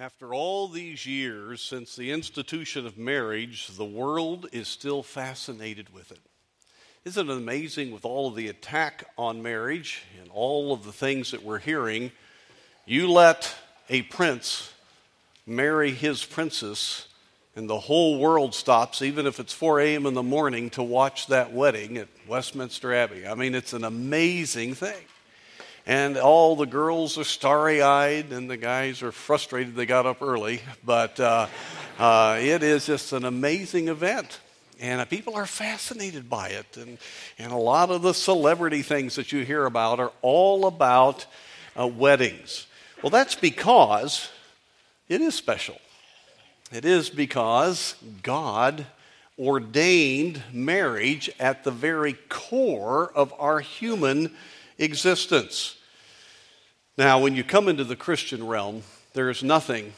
After all these years since the institution of marriage, the world is still fascinated with it. Isn't it amazing with all of the attack on marriage and all of the things that we're hearing? You let a prince marry his princess, and the whole world stops, even if it's 4 a.m. in the morning, to watch that wedding at Westminster Abbey. I mean, it's an amazing thing and all the girls are starry eyed and the guys are frustrated they got up early. But uh, uh, it is just an amazing event. And uh, people are fascinated by it. And, and a lot of the celebrity things that you hear about are all about uh, weddings. Well, that's because it is special. It is because God ordained marriage at the very core of our human existence. Now, when you come into the Christian realm, there is nothing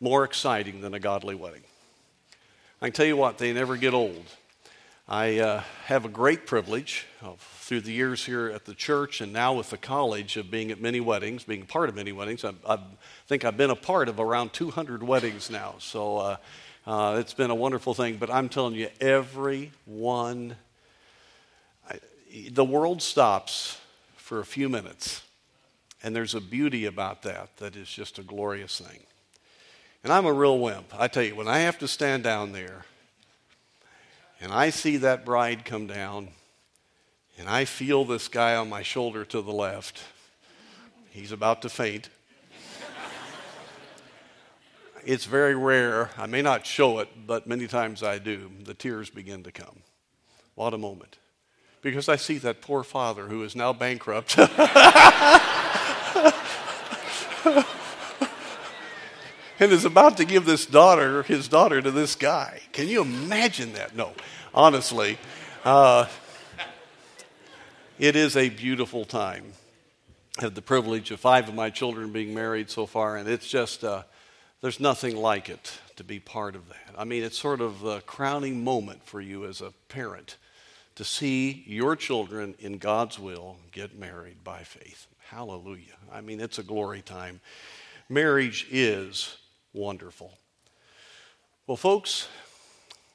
more exciting than a godly wedding. I can tell you what, they never get old. I uh, have a great privilege of, through the years here at the church and now with the college of being at many weddings, being part of many weddings. I, I think I've been a part of around 200 weddings now. So uh, uh, it's been a wonderful thing. But I'm telling you, every one, the world stops for a few minutes and there's a beauty about that that is just a glorious thing. And I'm a real wimp. I tell you, when I have to stand down there and I see that bride come down and I feel this guy on my shoulder to the left, he's about to faint. it's very rare. I may not show it, but many times I do. The tears begin to come. What a moment. Because I see that poor father who is now bankrupt. and is about to give this daughter, his daughter, to this guy. Can you imagine that? No, honestly, uh, it is a beautiful time. I have the privilege of five of my children being married so far, and it's just, uh, there's nothing like it to be part of that. I mean, it's sort of the crowning moment for you as a parent to see your children in God's will get married by faith. Hallelujah. I mean, it's a glory time. Marriage is wonderful. Well, folks,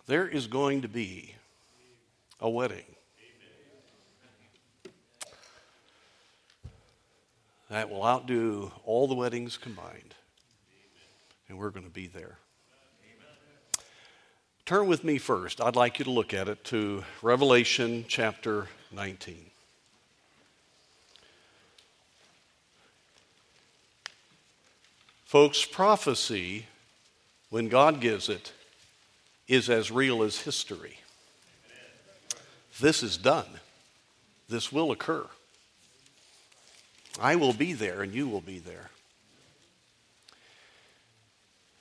there is going to be a wedding. That will outdo all the weddings combined. And we're going to be there. Turn with me first. I'd like you to look at it to Revelation chapter 19. Folks, prophecy, when God gives it, is as real as history. This is done. This will occur. I will be there and you will be there.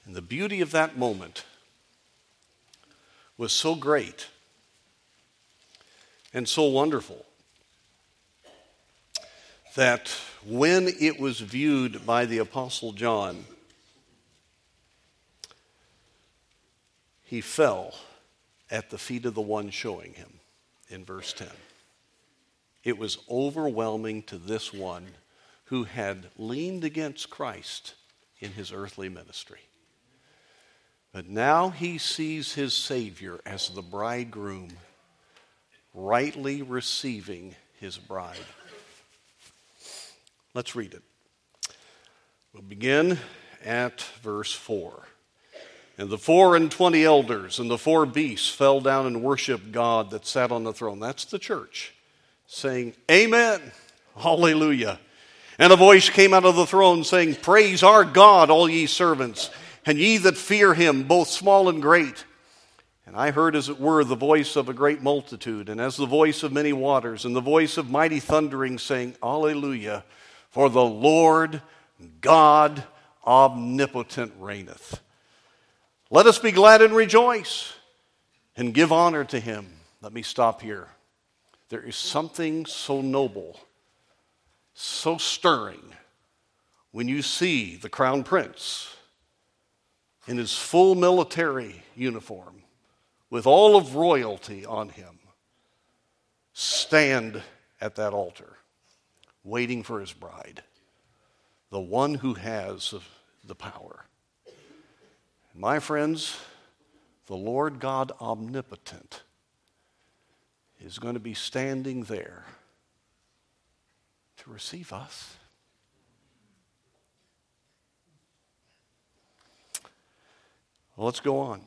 And the beauty of that moment was so great and so wonderful that when it was viewed by the Apostle John, he fell at the feet of the one showing him in verse 10. It was overwhelming to this one who had leaned against Christ in his earthly ministry. But now he sees his Savior as the bridegroom, rightly receiving his bride. Let's read it. We'll begin at verse 4. And the four and twenty elders and the four beasts fell down and worshiped God that sat on the throne. That's the church, saying, Amen, Hallelujah. And a voice came out of the throne saying, Praise our God, all ye servants, and ye that fear him, both small and great. And I heard, as it were, the voice of a great multitude, and as the voice of many waters, and the voice of mighty thundering, saying, Alleluia. For the Lord God omnipotent reigneth. Let us be glad and rejoice and give honor to him. Let me stop here. There is something so noble, so stirring, when you see the crown prince in his full military uniform with all of royalty on him stand at that altar waiting for his bride, the one who has the power. My friends, the Lord God omnipotent is going to be standing there to receive us. Well, let's go on.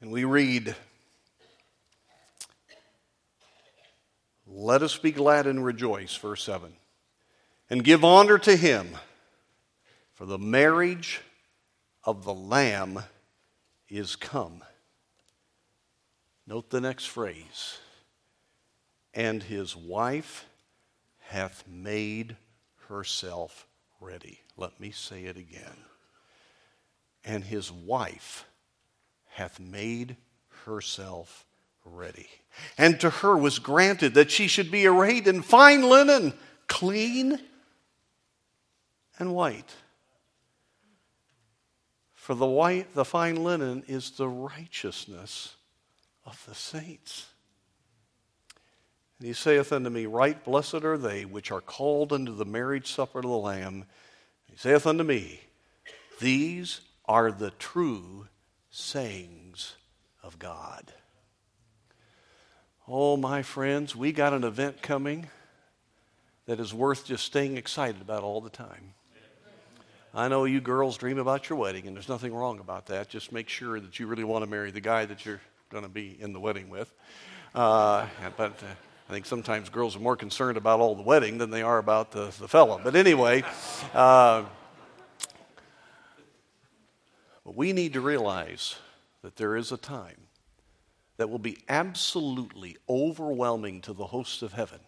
And we read, Let us be glad and rejoice, verse 7, and give honor to him, for the marriage of the Lamb is come. Note the next phrase and his wife hath made herself ready. Let me say it again. And his wife hath made herself ready. And to her was granted that she should be arrayed in fine linen, clean and white. For the white, the fine linen is the righteousness of the saints. And he saith unto me, Write blessed are they which are called unto the marriage supper of the Lamb. Saith unto me, These are the true sayings of God. Oh, my friends, we got an event coming that is worth just staying excited about all the time. I know you girls dream about your wedding, and there's nothing wrong about that. Just make sure that you really want to marry the guy that you're going to be in the wedding with. Uh, but uh, I think sometimes girls are more concerned about all the wedding than they are about the, the fellow. But anyway, uh, we need to realize that there is a time that will be absolutely overwhelming to the hosts of heaven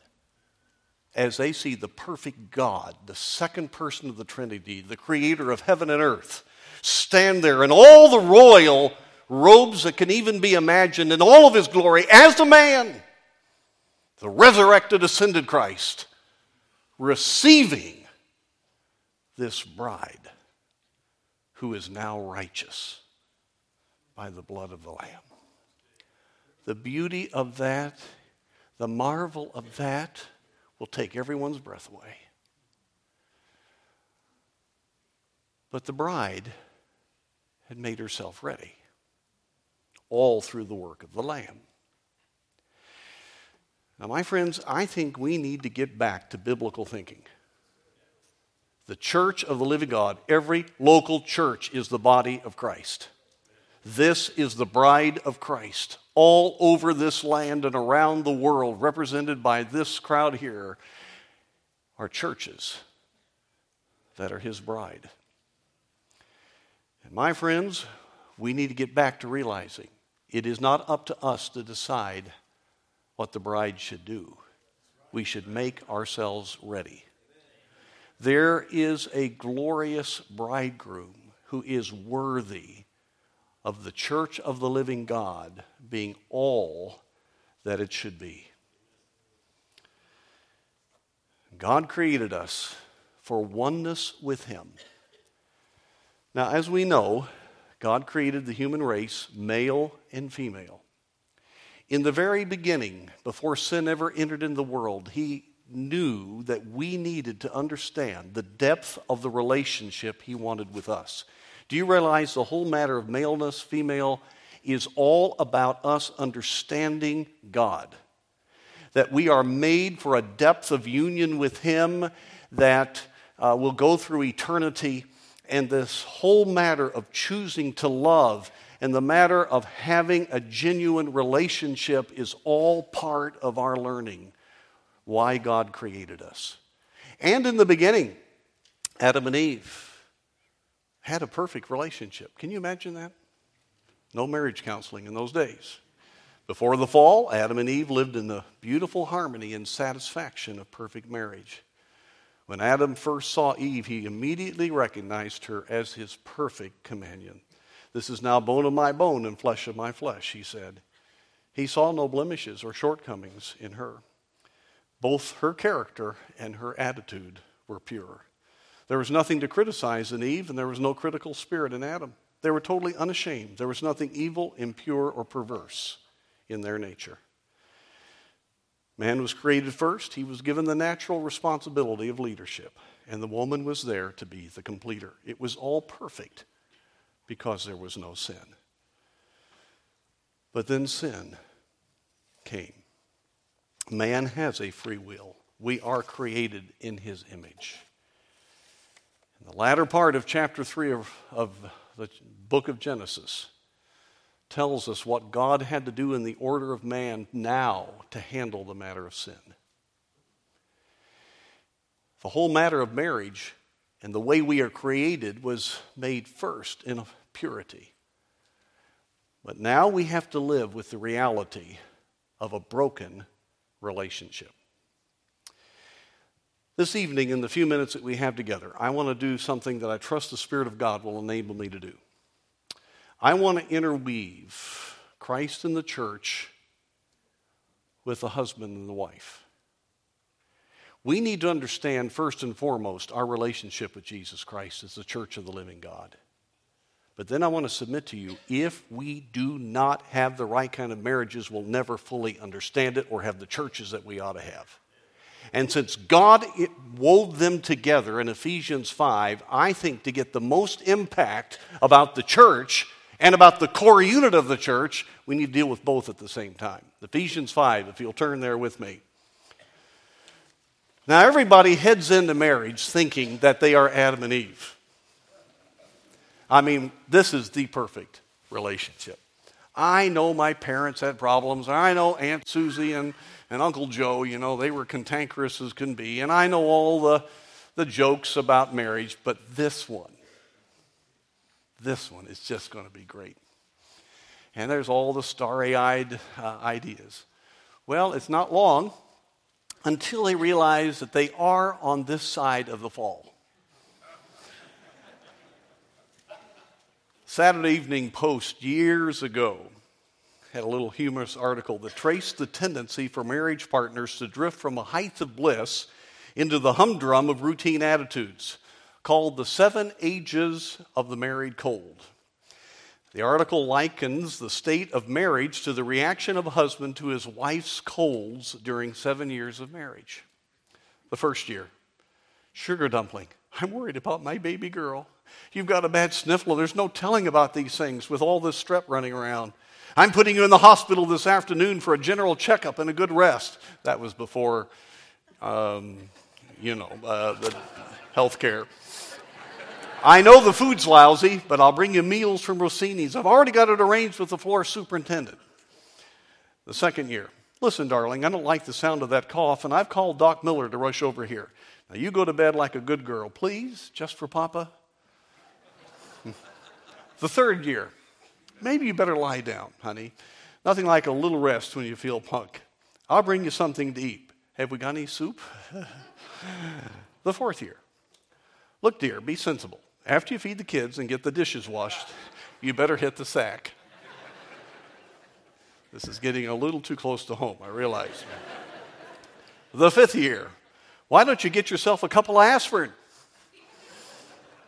as they see the perfect God, the second person of the Trinity, the creator of heaven and earth, stand there in all the royal robes that can even be imagined in all of his glory as a man the resurrected, ascended Christ, receiving this bride who is now righteous by the blood of the Lamb. The beauty of that, the marvel of that, will take everyone's breath away. But the bride had made herself ready, all through the work of the Lamb. Now, my friends, I think we need to get back to biblical thinking. The church of the living God, every local church is the body of Christ. This is the bride of Christ all over this land and around the world, represented by this crowd here, are churches that are his bride. And my friends, we need to get back to realizing it is not up to us to decide what the bride should do. We should make ourselves ready. There is a glorious bridegroom who is worthy of the church of the living God being all that it should be. God created us for oneness with Him. Now, as we know, God created the human race, male and female. In the very beginning, before sin ever entered in the world, he knew that we needed to understand the depth of the relationship he wanted with us. Do you realize the whole matter of maleness, female, is all about us understanding God? That we are made for a depth of union with Him that uh, will go through eternity. And this whole matter of choosing to love and the matter of having a genuine relationship is all part of our learning why God created us. And in the beginning, Adam and Eve had a perfect relationship. Can you imagine that? No marriage counseling in those days. Before the fall, Adam and Eve lived in the beautiful harmony and satisfaction of perfect marriage. When Adam first saw Eve, he immediately recognized her as his perfect companion. This is now bone of my bone and flesh of my flesh, he said. He saw no blemishes or shortcomings in her. Both her character and her attitude were pure. There was nothing to criticize in Eve, and there was no critical spirit in Adam. They were totally unashamed. There was nothing evil, impure, or perverse in their nature. Man was created first. He was given the natural responsibility of leadership, and the woman was there to be the completer. It was all perfect because there was no sin. But then sin came. Man has a free will. We are created in his image. In the latter part of chapter 3 of, of the book of Genesis, tells us what God had to do in the order of man now to handle the matter of sin. The whole matter of marriage and the way we are created was made first in purity. But now we have to live with the reality of a broken relationship. This evening, in the few minutes that we have together, I want to do something that I trust the Spirit of God will enable me to do. I want to interweave Christ and the church with the husband and the wife. We need to understand, first and foremost, our relationship with Jesus Christ as the church of the living God. But then I want to submit to you if we do not have the right kind of marriages, we'll never fully understand it or have the churches that we ought to have. And since God eh, wove them together in Ephesians 5, I think to get the most impact about the church, and about the core unit of the church, we need to deal with both at the same time. Ephesians 5, if you'll turn there with me. Now, everybody heads into marriage thinking that they are Adam and Eve. I mean, this is the perfect relationship. I know my parents had problems. I know Aunt Susie and, and Uncle Joe, you know, they were cantankerous as can be. And I know all the, the jokes about marriage, but this one, this one is just going to be great. And there's all the starry eyed uh, ideas. Well, it's not long until they realize that they are on this side of the fall. Saturday Evening Post years ago had a little humorous article that traced the tendency for marriage partners to drift from a height of bliss into the humdrum of routine attitudes called The Seven Ages of the Married Cold. The article likens the state of marriage to the reaction of a husband to his wife's colds during seven years of marriage. The first year, sugar dumpling. I'm worried about my baby girl. You've got a bad sniffle. There's no telling about these things with all this strep running around. I'm putting you in the hospital this afternoon for a general checkup and a good rest. That was before, um, you know, uh, the health care. I know the food's lousy, but I'll bring you meals from Rossini's. I've already got it arranged with the floor superintendent. The second year. Listen, darling, I don't like the sound of that cough, and I've called Doc Miller to rush over here. Now, you go to bed like a good girl, please, just for Papa. The third year. Maybe you better lie down, honey. Nothing like a little rest when you feel punk. I'll bring you something to eat. Have we got any soup? the fourth year. Look, dear, be sensible. After you feed the kids and get the dishes washed, you better hit the sack. This is getting a little too close to home, I realize. the fifth year, why don't you get yourself a couple of aspirin?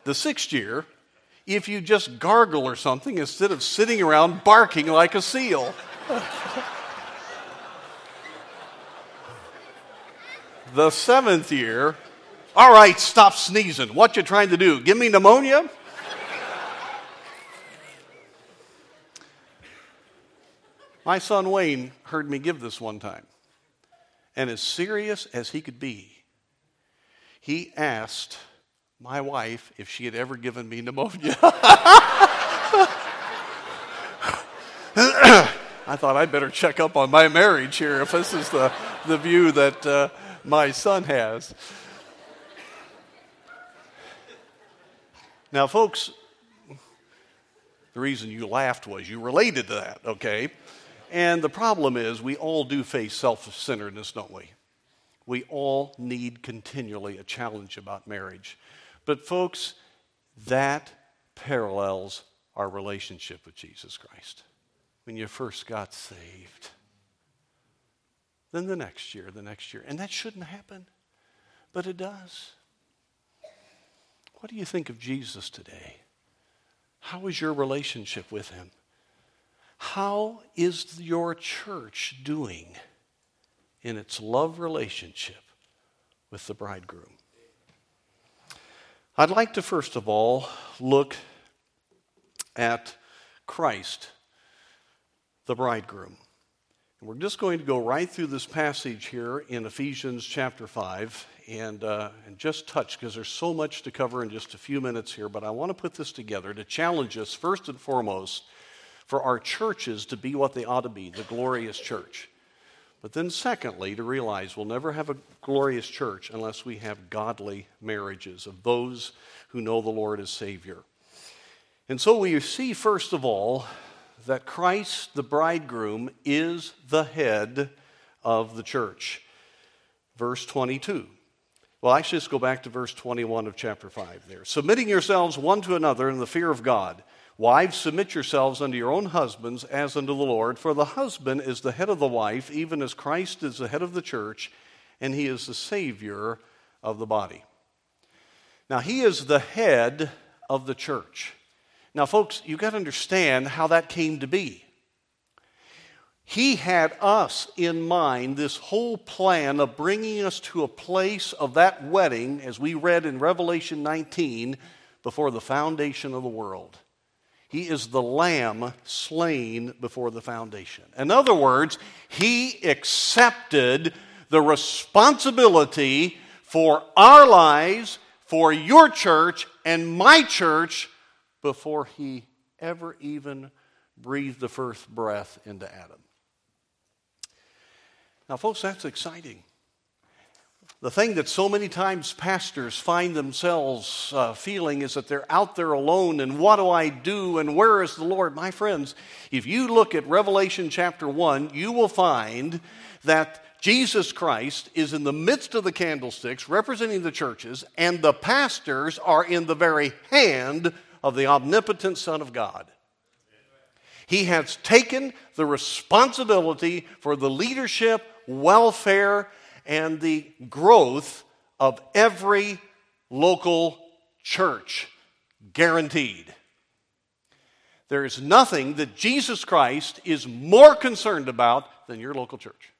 The sixth year, if you just gargle or something instead of sitting around barking like a seal. the seventh year, all right, stop sneezing. What you trying to do? Give me pneumonia? My son Wayne heard me give this one time. And as serious as he could be, he asked my wife if she had ever given me pneumonia. I thought I'd better check up on my marriage here if this is the, the view that uh, my son has. Now, folks, the reason you laughed was you related to that, okay? And the problem is, we all do face self centeredness, don't we? We all need continually a challenge about marriage. But, folks, that parallels our relationship with Jesus Christ. When you first got saved, then the next year, the next year. And that shouldn't happen, but it does. What do you think of Jesus today? How is your relationship with him? How is your church doing in its love relationship with the bridegroom. I'd like to first of all look at Christ, the bridegroom. We're just going to go right through this passage here in Ephesians chapter 5 and, uh, and just touch because there's so much to cover in just a few minutes here. But I want to put this together to challenge us, first and foremost, for our churches to be what they ought to be the glorious church. But then, secondly, to realize we'll never have a glorious church unless we have godly marriages of those who know the Lord as Savior. And so we see, first of all, that Christ, the bridegroom, is the head of the church. Verse 22. Well, actually, let's go back to verse 21 of chapter 5 there. Submitting yourselves one to another in the fear of God. Wives, submit yourselves unto your own husbands as unto the Lord, for the husband is the head of the wife, even as Christ is the head of the church, and he is the Savior of the body. Now, he is the head of the church. Now, folks, you've got to understand how that came to be. He had us in mind, this whole plan of bringing us to a place of that wedding, as we read in Revelation 19, before the foundation of the world. He is the lamb slain before the foundation. In other words, he accepted the responsibility for our lives, for your church, and my church before he ever even breathed the first breath into Adam. Now, folks, that's exciting. The thing that so many times pastors find themselves uh, feeling is that they're out there alone and what do I do and where is the Lord? My friends, if you look at Revelation chapter 1, you will find that Jesus Christ is in the midst of the candlesticks representing the churches, and the pastors are in the very hand of the omnipotent Son of God. He has taken the responsibility for the leadership, welfare, and the growth of every local church, guaranteed. There is nothing that Jesus Christ is more concerned about than your local church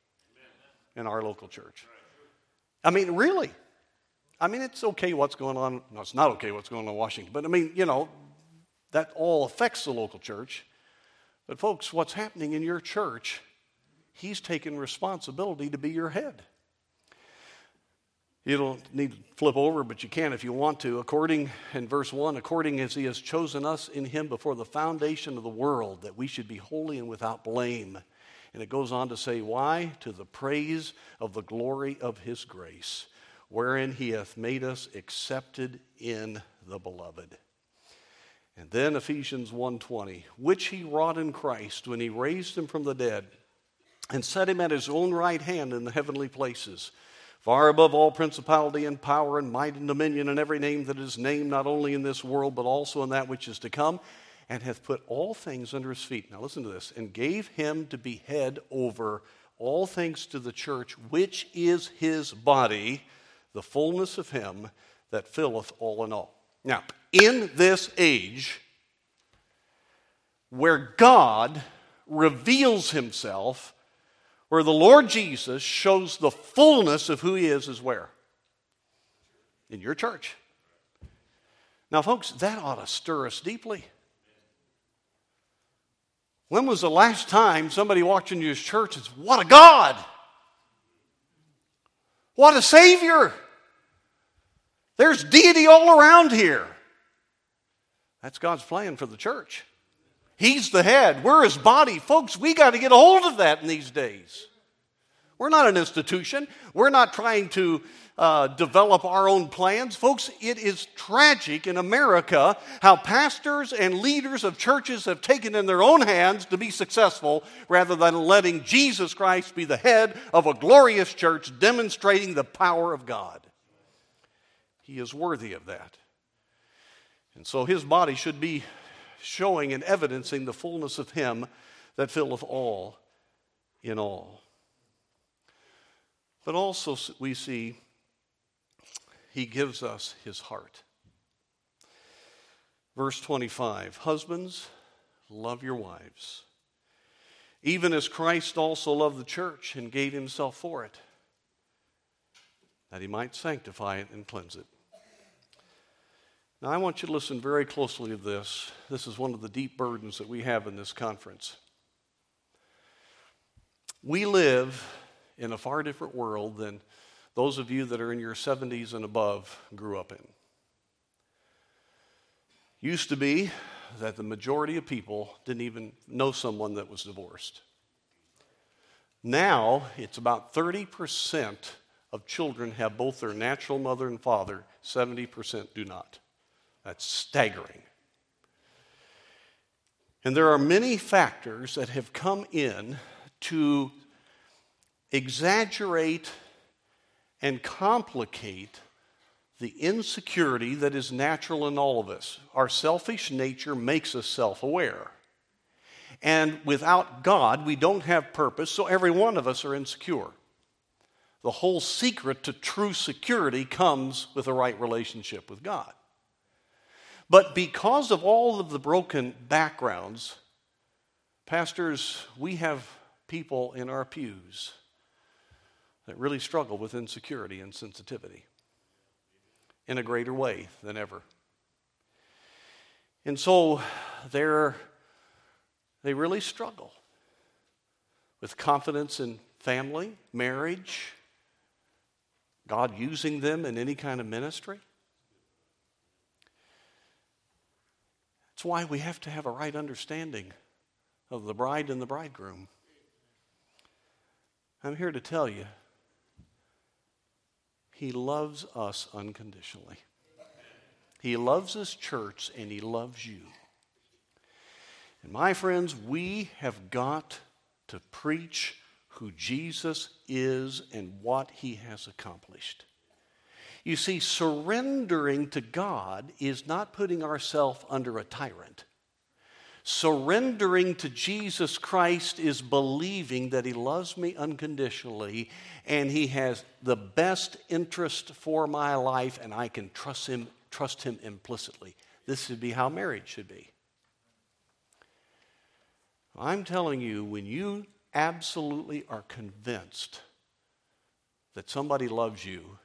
and our local church. I mean, really. I mean, it's okay what's going on. No, it's not okay what's going on in Washington. But I mean, you know, that all affects the local church. But, folks, what's happening in your church, he's taken responsibility to be your head. You don't need to flip over, but you can if you want to. According, in verse 1, according as he has chosen us in him before the foundation of the world, that we should be holy and without blame. And it goes on to say, Why? To the praise of the glory of his grace wherein he hath made us accepted in the beloved. And then Ephesians 1:20, which he wrought in Christ when he raised him from the dead and set him at his own right hand in the heavenly places, far above all principality and power and might and dominion and every name that is named not only in this world but also in that which is to come, and hath put all things under his feet. Now listen to this, and gave him to be head over all things to the church, which is his body the fullness of him that filleth all in all. Now, in this age where God reveals himself, where the Lord Jesus shows the fullness of who he is, is where? In your church. Now, folks, that ought to stir us deeply. When was the last time somebody walked into your church and said, What a God! What a Savior! There's deity all around here. That's God's plan for the church. He's the head, we're his body. Folks, we got to get a hold of that in these days. We're not an institution, we're not trying to uh, develop our own plans. Folks, it is tragic in America how pastors and leaders of churches have taken in their own hands to be successful rather than letting Jesus Christ be the head of a glorious church demonstrating the power of God. He is worthy of that. And so his body should be showing and evidencing the fullness of him that filleth all in all. But also, we see he gives us his heart. Verse 25 Husbands, love your wives, even as Christ also loved the church and gave himself for it, that he might sanctify it and cleanse it. Now, I want you to listen very closely to this. This is one of the deep burdens that we have in this conference. We live in a far different world than those of you that are in your 70s and above grew up in. Used to be that the majority of people didn't even know someone that was divorced. Now, it's about 30% of children have both their natural mother and father, 70% do not. That's staggering. And there are many factors that have come in to exaggerate and complicate the insecurity that is natural in all of us. Our selfish nature makes us self aware. And without God, we don't have purpose, so every one of us are insecure. The whole secret to true security comes with a right relationship with God. But because of all of the broken backgrounds, pastors, we have people in our pews that really struggle with insecurity and sensitivity in a greater way than ever. And so they're, they really struggle with confidence in family, marriage, God using them in any kind of ministry. That's why we have to have a right understanding of the bride and the bridegroom. I'm here to tell you he loves us unconditionally. He loves His church and He loves you. And my friends, we have got to preach who Jesus is and what He has accomplished. You see, surrendering to God is not putting ourselves under a tyrant. Surrendering to Jesus Christ is believing that He loves me unconditionally and He has the best interest for my life and I can trust Him, trust him implicitly. This should be how marriage should be. I'm telling you, when you absolutely are convinced that somebody loves you,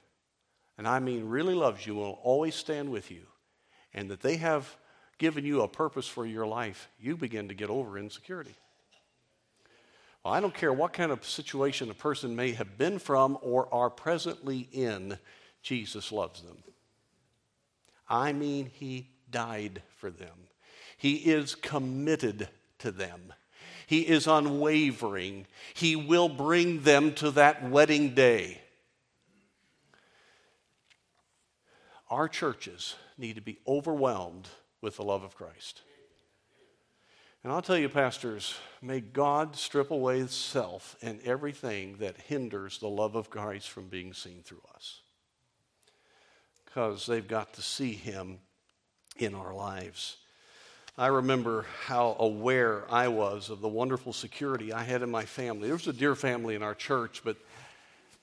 and I mean really loves you, will always stand with you, and that they have given you a purpose for your life, you begin to get over insecurity. Well, I don't care what kind of situation a person may have been from or are presently in, Jesus loves them. I mean, He died for them, He is committed to them. He is unwavering. He will bring them to that wedding day. Our churches need to be overwhelmed with the love of Christ. And I'll tell you, pastors, may God strip away self and everything that hinders the love of Christ from being seen through us. Because they've got to see Him in our lives. I remember how aware I was of the wonderful security I had in my family. There was a dear family in our church, but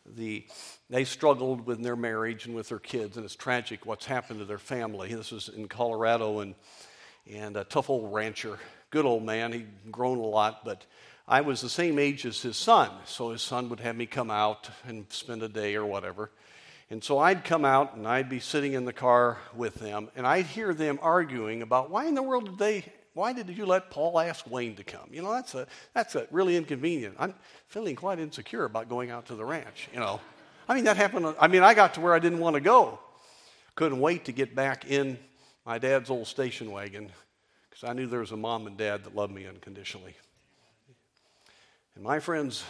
the, they struggled with their marriage and with their kids, and it's tragic what's happened to their family. This was in Colorado, and, and a tough old rancher, good old man. He'd grown a lot, but I was the same age as his son, so his son would have me come out and spend a day or whatever. And so I'd come out and I'd be sitting in the car with them, and I'd hear them arguing about why in the world did they why did you let Paul ask Wayne to come? You know, that's a, that's a really inconvenient. I'm feeling quite insecure about going out to the ranch, you know. I mean, that happened. I mean, I got to where I didn't want to go. Couldn't wait to get back in my dad's old station wagon because I knew there was a mom and dad that loved me unconditionally. And my friends,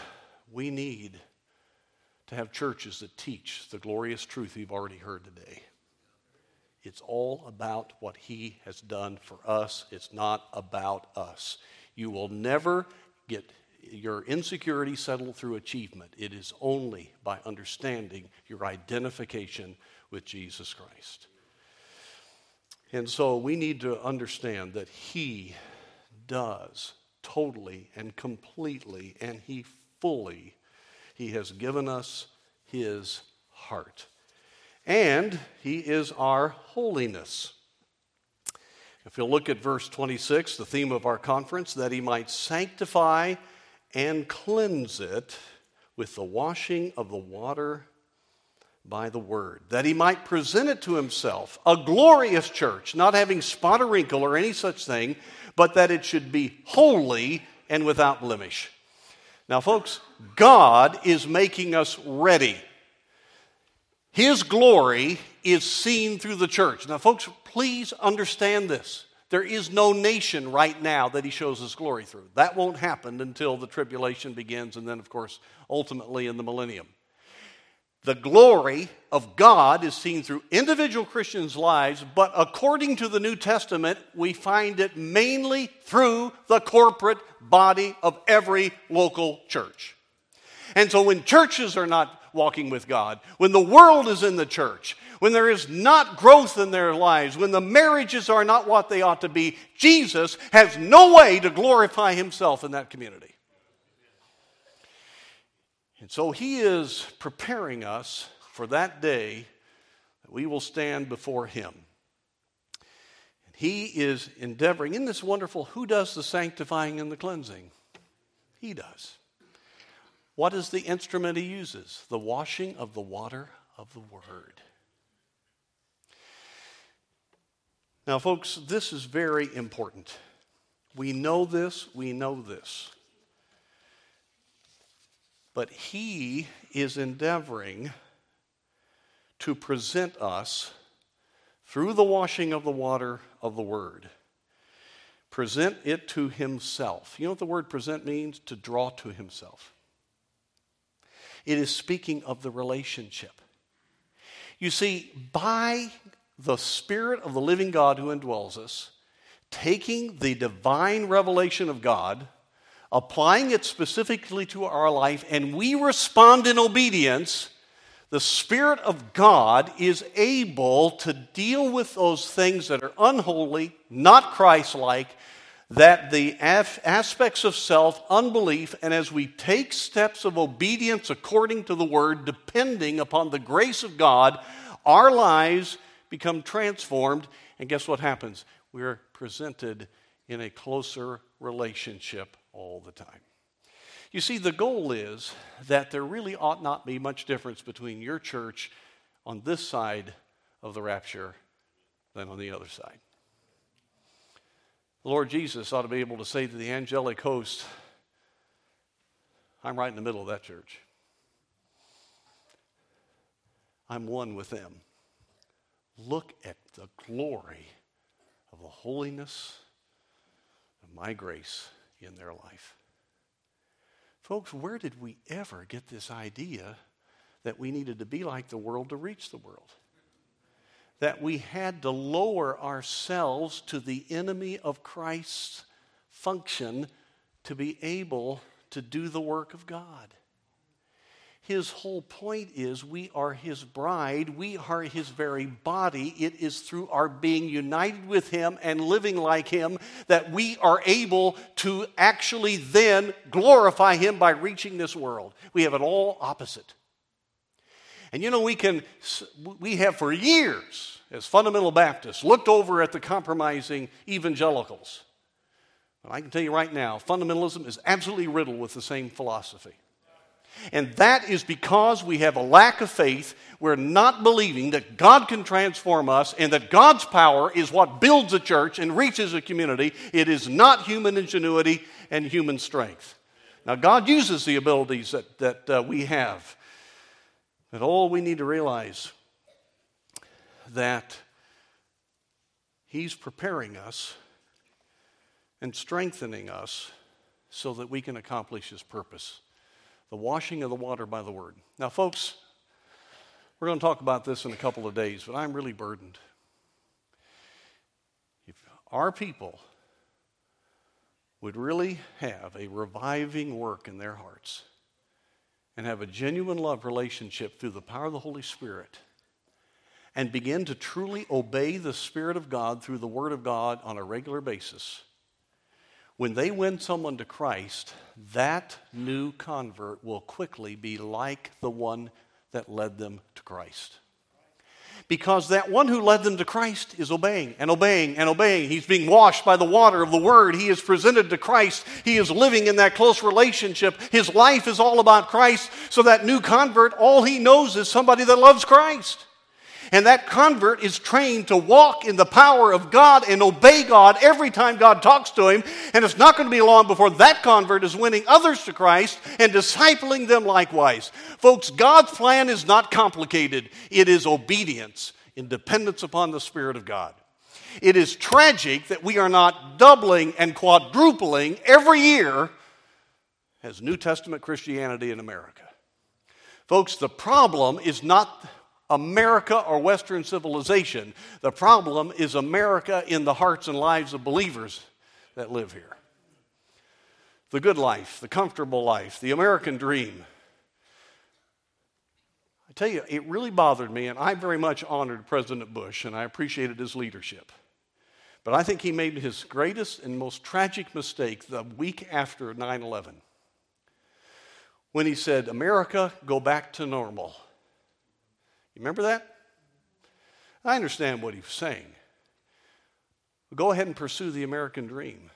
we need to have churches that teach the glorious truth you've already heard today. It's all about what He has done for us. It's not about us. You will never get your insecurity settled through achievement. It is only by understanding your identification with Jesus Christ. And so we need to understand that He does totally and completely and He fully, He has given us His heart and he is our holiness. If you look at verse 26, the theme of our conference, that he might sanctify and cleanse it with the washing of the water by the word, that he might present it to himself, a glorious church, not having spot or wrinkle or any such thing, but that it should be holy and without blemish. Now, folks, God is making us ready. His glory is seen through the church. Now, folks, please understand this. There is no nation right now that he shows his glory through. That won't happen until the tribulation begins, and then, of course, ultimately in the millennium. The glory of God is seen through individual Christians' lives, but according to the New Testament, we find it mainly through the corporate body of every local church. And so when churches are not walking with God, when the world is in the church, when there is not growth in their lives, when the marriages are not what they ought to be, Jesus has no way to glorify himself in that community. And so he is preparing us for that day that we will stand before him. And he is endeavoring, in this wonderful, who does the sanctifying and the cleansing? He does. What is the instrument he uses? The washing of the water of the word. Now, folks, this is very important. We know this, we know this. But he is endeavoring to present us through the washing of the water of the word. Present it to himself. You know what the word present means? To draw to himself. It is speaking of the relationship. You see, by the Spirit of the living God who indwells us, taking the divine revelation of God, applying it specifically to our life, and we respond in obedience, the Spirit of God is able to deal with those things that are unholy, not Christ like, that the aspects of self, unbelief, and as we take steps of obedience according to the word, depending upon the grace of God, our lives become transformed. And guess what happens? We're presented in a closer relationship all the time. You see, the goal is that there really ought not be much difference between your church on this side of the rapture than on the other side. The Lord Jesus ought to be able to say to the angelic host, I'm right in the middle of that church. I'm one with them. Look at the glory of the holiness of my grace in their life. Folks, where did we ever get this idea that we needed to be like the world to reach the world? That we had to lower ourselves to the enemy of Christ's function to be able to do the work of God. His whole point is we are His bride, we are His very body. It is through our being united with Him and living like Him that we are able to actually then glorify Him by reaching this world. We have it all opposite. And you know, we can, we have for years, as fundamental Baptists, looked over at the compromising evangelicals. I can tell you right now, fundamentalism is absolutely riddled with the same philosophy. And that is because we have a lack of faith. We're not believing that God can transform us and that God's power is what builds a church and reaches a community. It is not human ingenuity and human strength. Now, God uses the abilities that, that uh, we have. But all we need to realize that He's preparing us and strengthening us so that we can accomplish His purpose the washing of the water by the word. Now, folks, we're going to talk about this in a couple of days, but I'm really burdened. If our people would really have a reviving work in their hearts and have a genuine love relationship through the power of the Holy Spirit and begin to truly obey the Spirit of God through the Word of God on a regular basis, when they win someone to Christ, that new convert will quickly be like the one that led them to Christ. Because that one who led them to Christ is obeying and obeying and obeying. He's being washed by the water of the Word. He is presented to Christ. He is living in that close relationship. His life is all about Christ. So that new convert, all he knows is somebody that loves Christ. And that convert is trained to walk in the power of God and obey God every time God talks to him. And it's not going to be long before that convert is winning others to Christ and discipling them likewise. Folks, God's plan is not complicated, it is obedience in dependence upon the Spirit of God. It is tragic that we are not doubling and quadrupling every year as New Testament Christianity in America. Folks, the problem is not America or Western civilization. The problem is America in the hearts and lives of believers that live here. The good life, the comfortable life, the American dream. I tell you, it really bothered me, and I very much honored President Bush, and I appreciated his leadership. But I think he made his greatest and most tragic mistake the week after 9 11 when he said, America, go back to normal. You remember that? I understand what he was saying. Go ahead and pursue the American dream.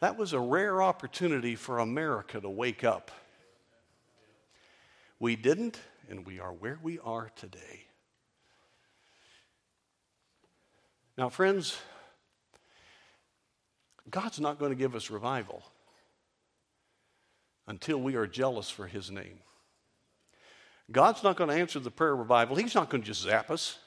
That was a rare opportunity for America to wake up. We didn't, and we are where we are today. Now, friends, God's not going to give us revival until we are jealous for His name. God's not going to answer the prayer revival. He's not going to just zap us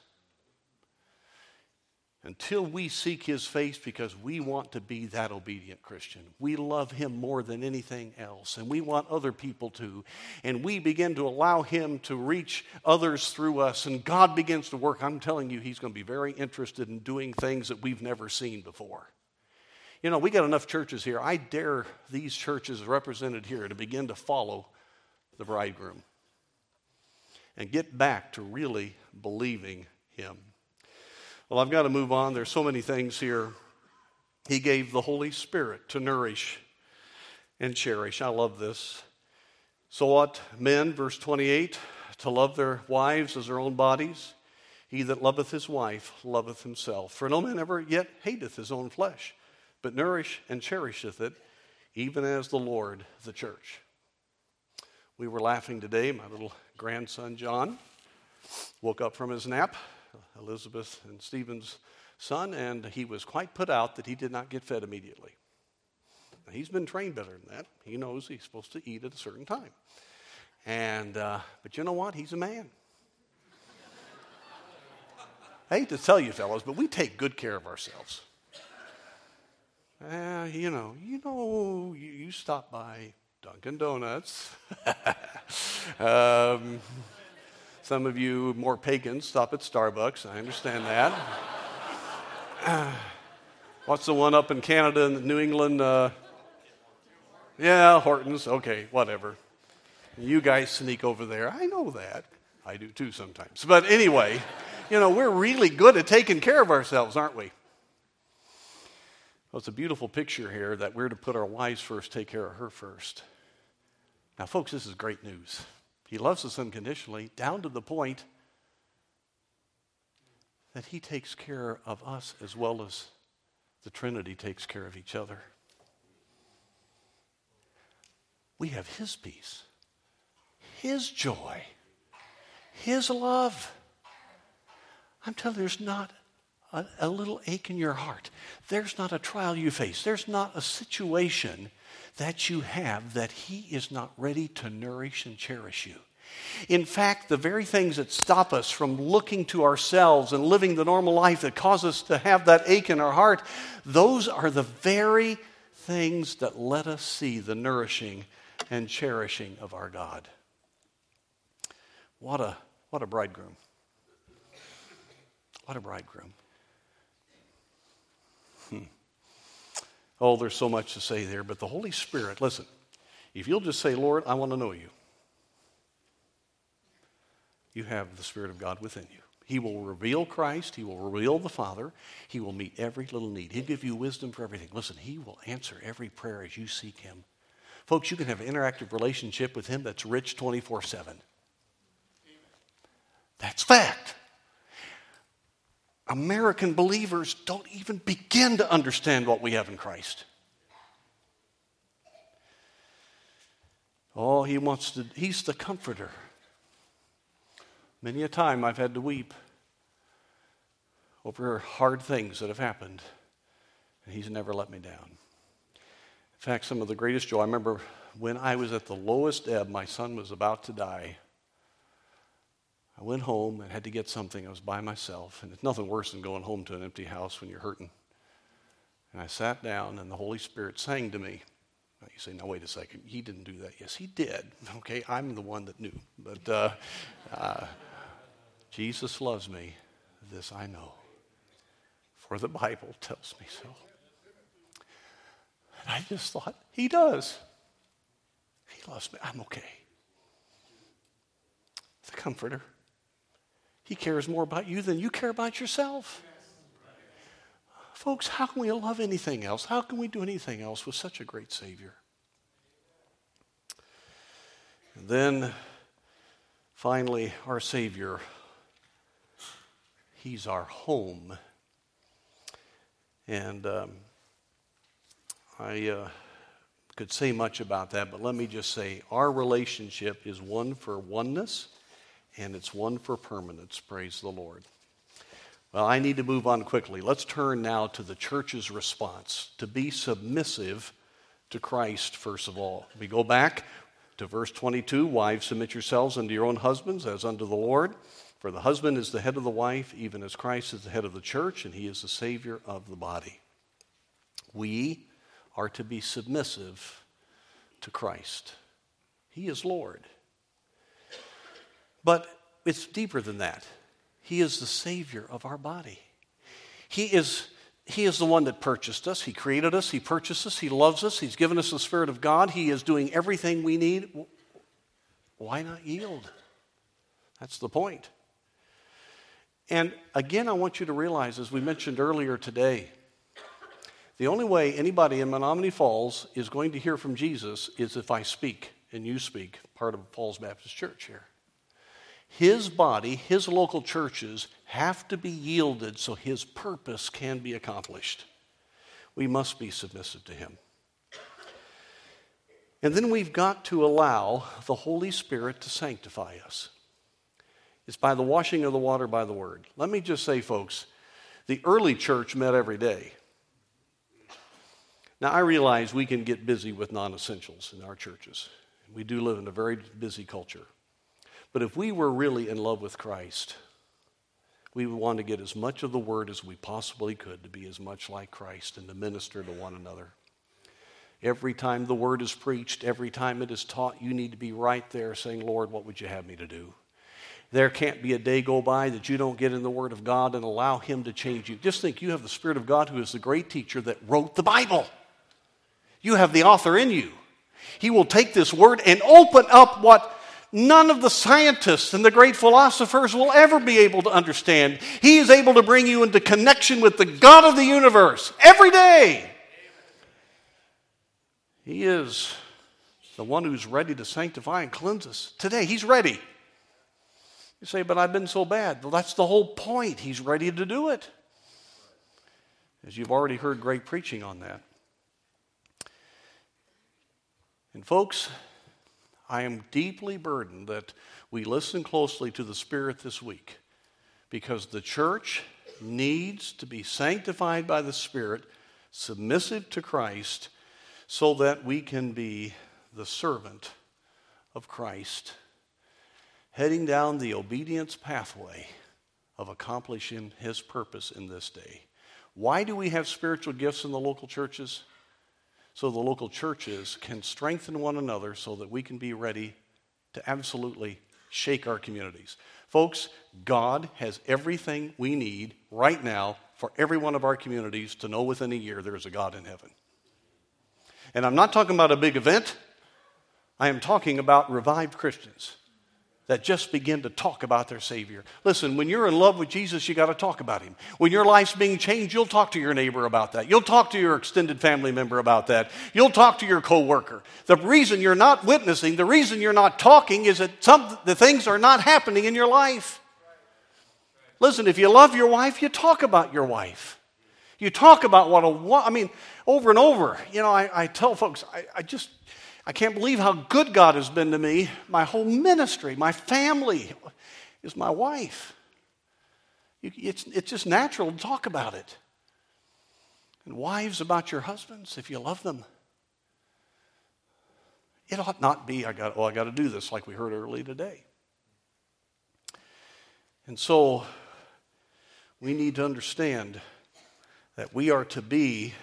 until we seek His face because we want to be that obedient Christian. We love Him more than anything else, and we want other people to. And we begin to allow Him to reach others through us, and God begins to work. I'm telling you, He's going to be very interested in doing things that we've never seen before. You know, we got enough churches here. I dare these churches represented here to begin to follow the bridegroom and get back to really believing Him. Well, I've got to move on. There's so many things here. He gave the Holy Spirit to nourish and cherish. I love this. So, what men, verse 28, to love their wives as their own bodies? He that loveth his wife loveth himself. For no man ever yet hateth his own flesh, but nourish and cherisheth it, even as the Lord the church. We were laughing today, my little grandson John woke up from his nap, Elizabeth and Stephen's son, and he was quite put out that he did not get fed immediately. Now, he's been trained better than that. He knows he's supposed to eat at a certain time. And, uh, but you know what? He's a man. I hate to tell you, fellows, but we take good care of ourselves. Uh, you know, you know, you, you stop by Dunkin' Donuts. um, some of you more pagans stop at Starbucks. I understand that. what's the one up in Canada and New England? Uh, yeah, Hortons. Okay, whatever. You guys sneak over there. I know that. I do too sometimes. But anyway, you know, we're really good at taking care of ourselves, aren't we? Well, it's a beautiful picture here that we're to put our wives first, take care of her first. Now, folks, this is great news. He loves us unconditionally, down to the point that He takes care of us as well as the Trinity takes care of each other. We have His peace, His joy, His love. I'm telling you, there's not a, a, little ache in your heart. There's not a trial you face. There's not a situation that you have that He is not ready to nourish and cherish you. In fact, the very things that stop us from looking to ourselves and living the normal life that cause us to have that ache in our heart, those are the very things that let us see the nourishing and cherishing of our God. What a, what a bridegroom. What a bridegroom. Oh, there's so much to say there, but the Holy Spirit, listen, if you'll just say, Lord, I want to know you, you have the Spirit of God within you. He will reveal Christ. He will reveal the Father. He will meet every little need. He'll give you wisdom for everything. Listen, He will answer every prayer as you seek Him. Folks, you can have an interactive relationship with Him that's rich 24 7. That's fact. American believers don't even begin to understand what we have in Christ. Oh, he wants to, he's the comforter. Many a time I've had to weep over hard things that have happened, and he's never let me down. In fact, some of the greatest joy, I remember when I was at the lowest ebb, my son was about to die. I went home and had to get something. I was by myself, and it's nothing worse than going home to an empty house when you're hurting. And I sat down, and the Holy Spirit sang to me. Now you say, "No, wait a second. He didn't do that." Yes, he did. Okay, I'm the one that knew. But uh, uh, Jesus loves me. This I know, for the Bible tells me so. And I just thought, He does. He loves me. I'm okay. The Comforter. He cares more about you than you care about yourself. Folks, how can we love anything else? How can we do anything else with such a great Savior? And then, finally, our Savior, He's our home. And um, I uh, could say much about that, but let me just say our relationship is one for oneness and it's one for permanence. Praise the Lord. Well, I need to move on quickly. Let's turn now to the church's response to be submissive to Christ, first of all. We go back to verse 22 Wives, submit yourselves unto your own husbands as unto the Lord. For the husband is the head of the wife, even as Christ is the head of the church, and he is the Savior of the body. We are to be submissive to Christ. He is Lord. But it's deeper than that. He is the Savior of our body. He is, he is the one that purchased us. He created us. He purchased us. He loves us. He's given us the Spirit of God. He is doing everything we need. Why not yield? That's the point. And again, I want you to realize, as we mentioned earlier today, the only way anybody in Menomonee Falls is going to hear from Jesus is if I speak and you speak, part of Falls Baptist Church here. His body, his local churches have to be yielded so his purpose can be accomplished. We must be submissive to him. And then we've got to allow the Holy Spirit to sanctify us. It's by the washing of the water by the word. Let me just say, folks, the early church met every day. Now, I realize we can get busy with non essentials in our churches. We do live in a very busy culture. But if we were really in love with Christ, we would want to get as much of the word as we possibly could to be as much like Christ and to minister to one another. Every time the word is preached, every time it is taught, you need to be right there saying, Lord, what would you have me to do? There can't be a day go by that you don't get in the Word of God and allow Him to change you. Just think you have the Spirit of God who is the great teacher that wrote the Bible. You have the author in you. He will take this Word and open up what none of the scientists and the great philosophers will ever be able to understand. He is able to bring you into connection with the God of the universe every day. He is the one who's ready to sanctify and cleanse us. Today, He's ready. You say, but I've been so bad. Well, that's the whole point. He's ready to do it. As you've already heard great preaching on that. And, folks, I am deeply burdened that we listen closely to the Spirit this week because the church needs to be sanctified by the Spirit, submissive to Christ, so that we can be the servant of Christ, heading down the obedience pathway of accomplishing His purpose in this day. Why do we have spiritual gifts in the local churches? So the local churches can strengthen one another so that we can be ready to absolutely shake our communities. Folks, God has everything we need right now for every one of our communities to know within a year there is a God in heaven. And I'm not talking about a big event, I am talking about revived Christians that just begin to talk about their Savior. Listen, when you're in love with Jesus, you got to talk about Him. When your life's being changed, you'll talk to your neighbor about that. You'll talk to your extended family member about that. You'll talk to your coworker. The reason you're not witnessing, the reason you're not talking is that some the things are not happening in your life. Listen, if you love your wife, you talk about your wife. You talk about what a, I mean, over and over. You know, I, I tell folks, I, I just, I can't believe how good God has been to me. My whole ministry, my family is my wife. It's, it's just natural to talk about it. And wives, about your husbands, if you love them. It ought not be, I got, well, I got to do this like we heard early today. And so we need to understand that we are to be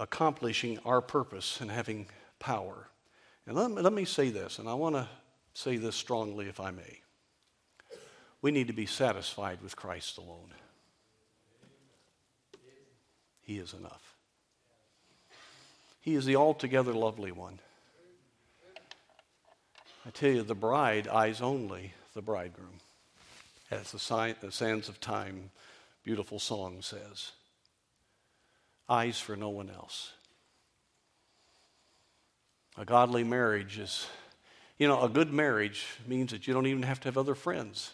accomplishing our purpose and having power. And let me, let me say this, and I want to say this strongly if I may. We need to be satisfied with Christ alone. He is enough. He is the altogether lovely one. I tell you, the bride eyes only the bridegroom. As the, sign, the sands of time beautiful song says eyes for no one else. A godly marriage is, you know, a good marriage means that you don't even have to have other friends.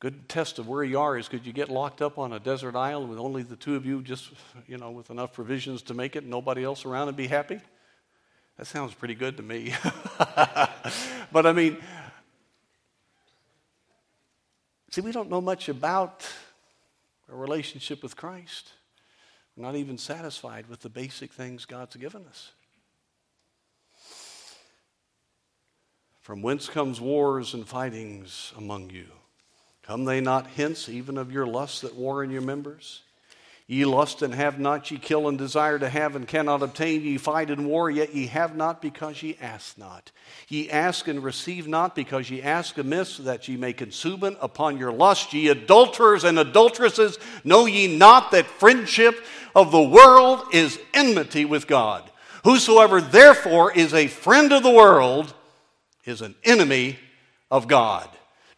Good test of where you are is could you get locked up on a desert island with only the two of you, just, you know, with enough provisions to make it, nobody else around and be happy? That sounds pretty good to me. but I mean, see, we don't know much about a relationship with Christ. We're not even satisfied with the basic things God's given us. From whence comes wars and fightings among you? Come they not hence even of your lusts that war in your members? Ye lust and have not, ye kill and desire to have and cannot obtain, ye fight and war, yet ye have not because ye ask not. Ye ask and receive not because ye ask amiss, that ye may consume it upon your lust. Ye adulterers and adulteresses, know ye not that friendship of the world is enmity with God? Whosoever therefore is a friend of the world is an enemy of God.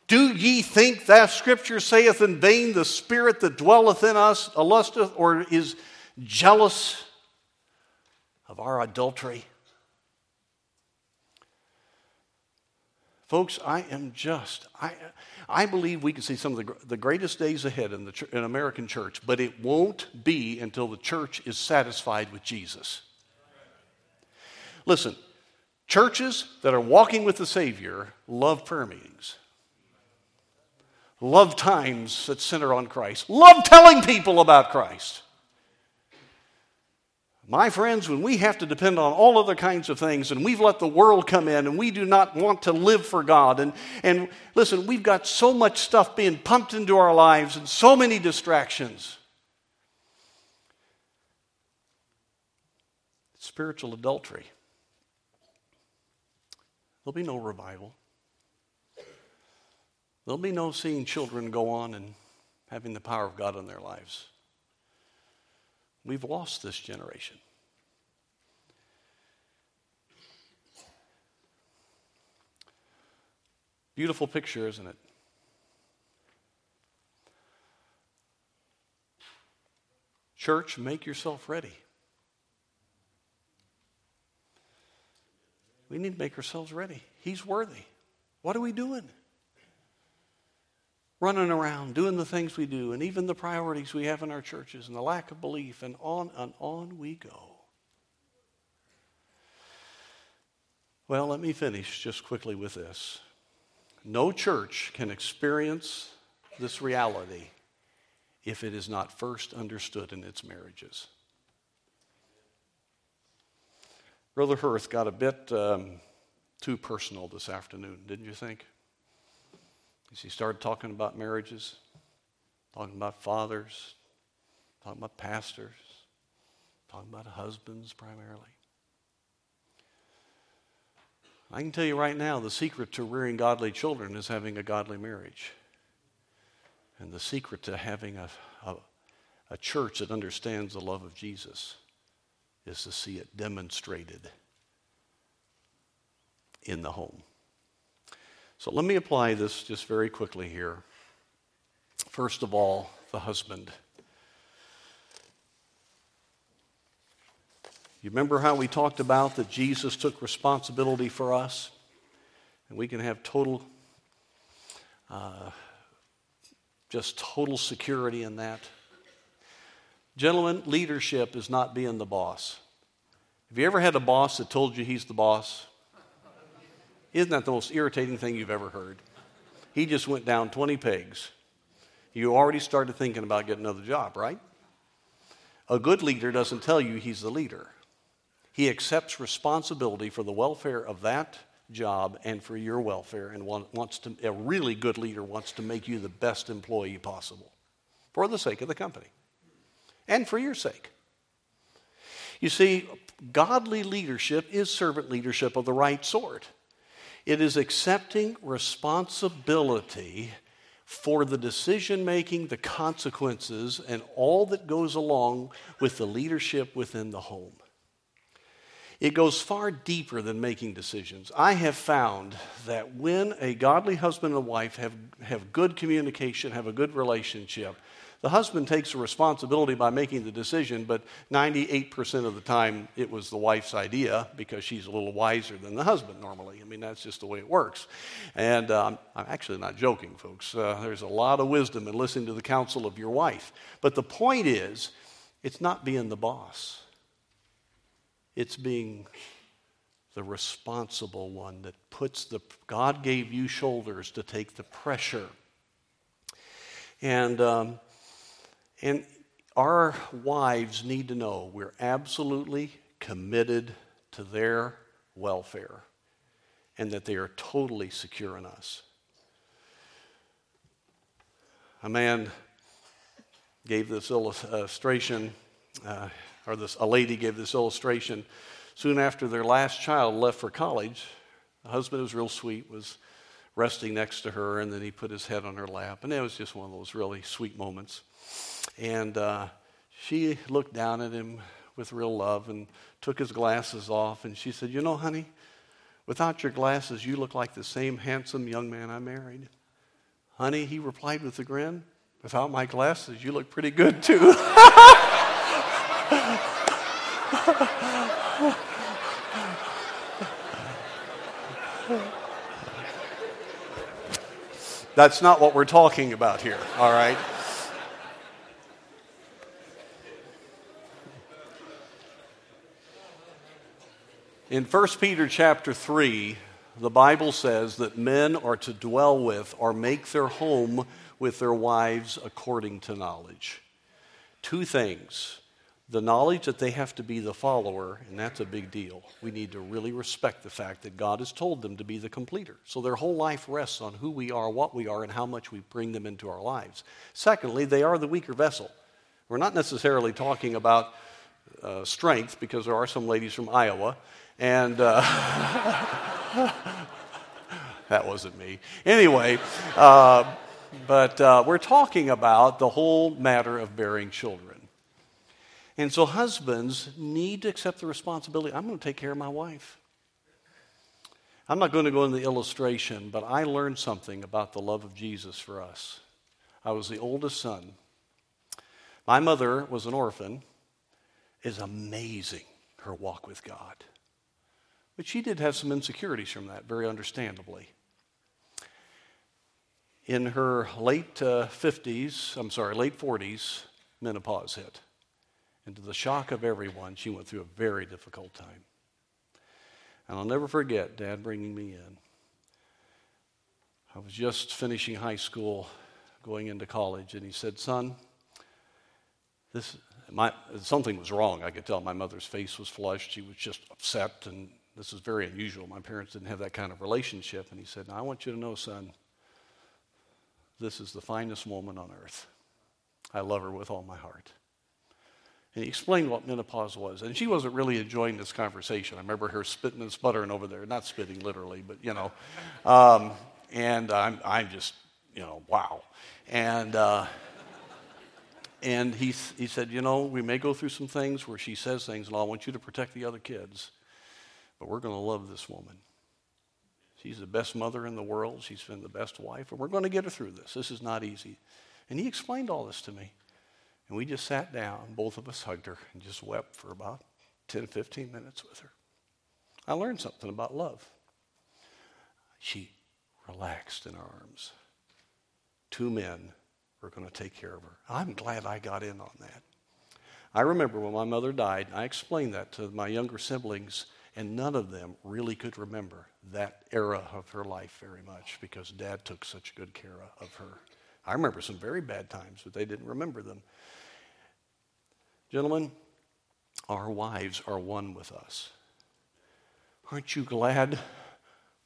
Do ye think that scripture saith in vain, the spirit that dwelleth in us lusteth or is jealous of our adultery? Folks, I am just, I, I believe we can see some of the, the greatest days ahead in the in American church, but it won't be until the church is satisfied with Jesus. Listen, churches that are walking with the Savior love prayer meetings love times that center on Christ, love telling people about Christ. My friends, when we have to depend on all other kinds of things and we've let the world come in and we do not want to live for God, and, and listen, we've got so much stuff being pumped into our lives and so many distractions. Spiritual adultery. There'll be no revival. There'll be no seeing children go on and having the power of God in their lives. We've lost this generation. Beautiful picture, isn't it? Church, make yourself ready. We need to make ourselves ready. He's worthy. What are we doing? Running around doing the things we do and even the priorities we have in our churches and the lack of belief and on and on we go. Well, let me finish just quickly with this. No church can experience this reality if it is not first understood in its marriages. Brother Hirth got a bit um, too personal this afternoon, didn't you think? As he started talking about marriages, talking about fathers, talking about pastors, talking about husbands primarily. I can tell you right now the secret to rearing godly children is having a godly marriage. And the secret to having a, a, a church that understands the love of Jesus is to see it demonstrated in the home. So let me apply this just very quickly here. First of all, the husband. You remember how we talked about that Jesus took responsibility for us? And we can have total uh, just total security in that. Gentlemen, leadership is not being the boss. Have you ever had a boss that told you he's the boss? Isn't that the most irritating thing you've ever heard? He just went down 20 pegs. You already started thinking about getting another job, right? A good leader doesn't tell you he's the leader. He accepts responsibility for the welfare of that job and for your welfare and wants to a really good leader wants to make you the best employee possible for the sake of the company and for your sake. You see, godly leadership is servant leadership of the right sort. It is accepting responsibility for the decision making, the consequences, and all that goes along with the leadership within the home. It goes far deeper than making decisions. I have found that when a godly husband and wife have, have good communication, have a good relationship, the husband takes the responsibility by making the decision, but 98% of the time it was the wife's idea because she's a little wiser than the husband normally. I mean, that's just the way it works. And um, I'm actually not joking, folks. Uh, there's a lot of wisdom in listening to the counsel of your wife. But the point is, it's not being the boss, it's being the responsible one that puts the God gave you shoulders to take the pressure. And um, and our wives need to know we're absolutely committed to their welfare and that they are totally secure in us. A man gave this illustration, uh, or this, a lady gave this illustration. Soon after their last child left for college, the husband was real sweet, was resting next to her, and then he put his head on her lap, and it was just one of those really sweet moments. And uh, she looked down at him with real love and took his glasses off. And she said, You know, honey, without your glasses, you look like the same handsome young man I married. Honey, he replied with a grin, Without my glasses, you look pretty good too. That's not what we're talking about here, all right? In 1 Peter chapter 3, the Bible says that men are to dwell with or make their home with their wives according to knowledge. Two things the knowledge that they have to be the follower, and that's a big deal. We need to really respect the fact that God has told them to be the completer. So their whole life rests on who we are, what we are, and how much we bring them into our lives. Secondly, they are the weaker vessel. We're not necessarily talking about uh, strength because there are some ladies from Iowa and uh, that wasn't me. Anyway, uh, but uh, we're talking about the whole matter of bearing children. And so husbands need to accept the responsibility I'm going to take care of my wife. I'm not going to go into the illustration, but I learned something about the love of Jesus for us. I was the oldest son. My mother was an orphan. Is amazing her walk with God. But she did have some insecurities from that, very understandably. In her late uh, 50s, I'm sorry, late 40s, menopause hit. And to the shock of everyone, she went through a very difficult time. And I'll never forget Dad bringing me in. I was just finishing high school, going into college, and he said, Son, this, my, something was wrong. I could tell my mother's face was flushed. She was just upset and this was very unusual. My parents didn't have that kind of relationship. And he said, Now I want you to know, son, this is the finest woman on earth. I love her with all my heart. And he explained what menopause was. And she wasn't really enjoying this conversation. I remember her spitting and sputtering over there. Not spitting literally, but you know. Um, and I'm, I'm just, you know, wow. And, uh, and he, he said, You know, we may go through some things where she says things, and I want you to protect the other kids. But we're going to love this woman. She's the best mother in the world. She's been the best wife. And we're going to get her through this. This is not easy. And he explained all this to me. And we just sat down, both of us hugged her, and just wept for about 10, 15 minutes with her. I learned something about love. She relaxed in our arms. two men were going to take care of her. I'm glad I got in on that. I remember when my mother died, I explained that to my younger siblings, and none of them really could remember that era of her life very much because dad took such good care of her. I remember some very bad times, but they didn't remember them. Gentlemen, our wives are one with us. Aren't you glad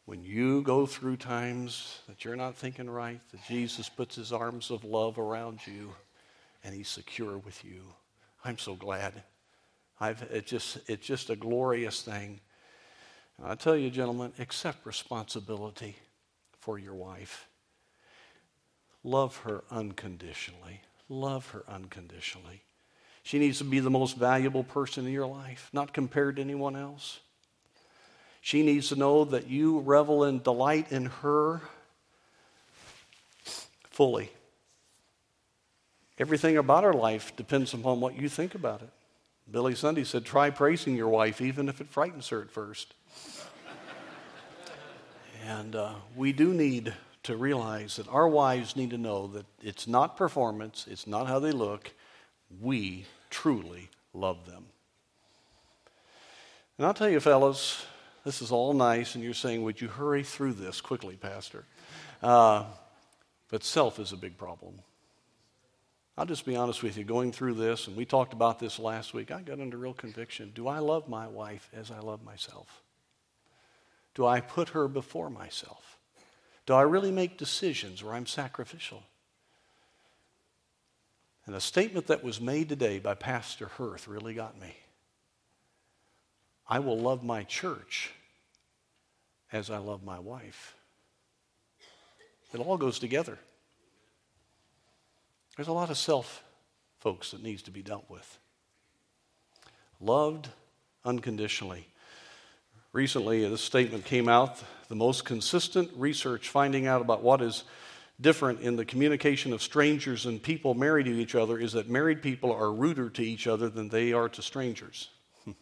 when you go through times that you're not thinking right, that Jesus puts his arms of love around you and he's secure with you? I'm so glad. I've, it just, it's just a glorious thing. And I tell you, gentlemen, accept responsibility for your wife. Love her unconditionally. Love her unconditionally. She needs to be the most valuable person in your life, not compared to anyone else. She needs to know that you revel and delight in her fully. Everything about her life depends upon what you think about it. Billy Sunday said, Try praising your wife, even if it frightens her at first. and uh, we do need to realize that our wives need to know that it's not performance, it's not how they look. We truly love them. And I'll tell you, fellas, this is all nice, and you're saying, Would you hurry through this quickly, Pastor? Uh, but self is a big problem. I'll just be honest with you, going through this, and we talked about this last week, I got under real conviction. Do I love my wife as I love myself? Do I put her before myself? Do I really make decisions where I'm sacrificial? And a statement that was made today by Pastor Hirth really got me. I will love my church as I love my wife. It all goes together. There's a lot of self, folks, that needs to be dealt with. Loved unconditionally. Recently, this statement came out the most consistent research finding out about what is different in the communication of strangers and people married to each other is that married people are ruder to each other than they are to strangers.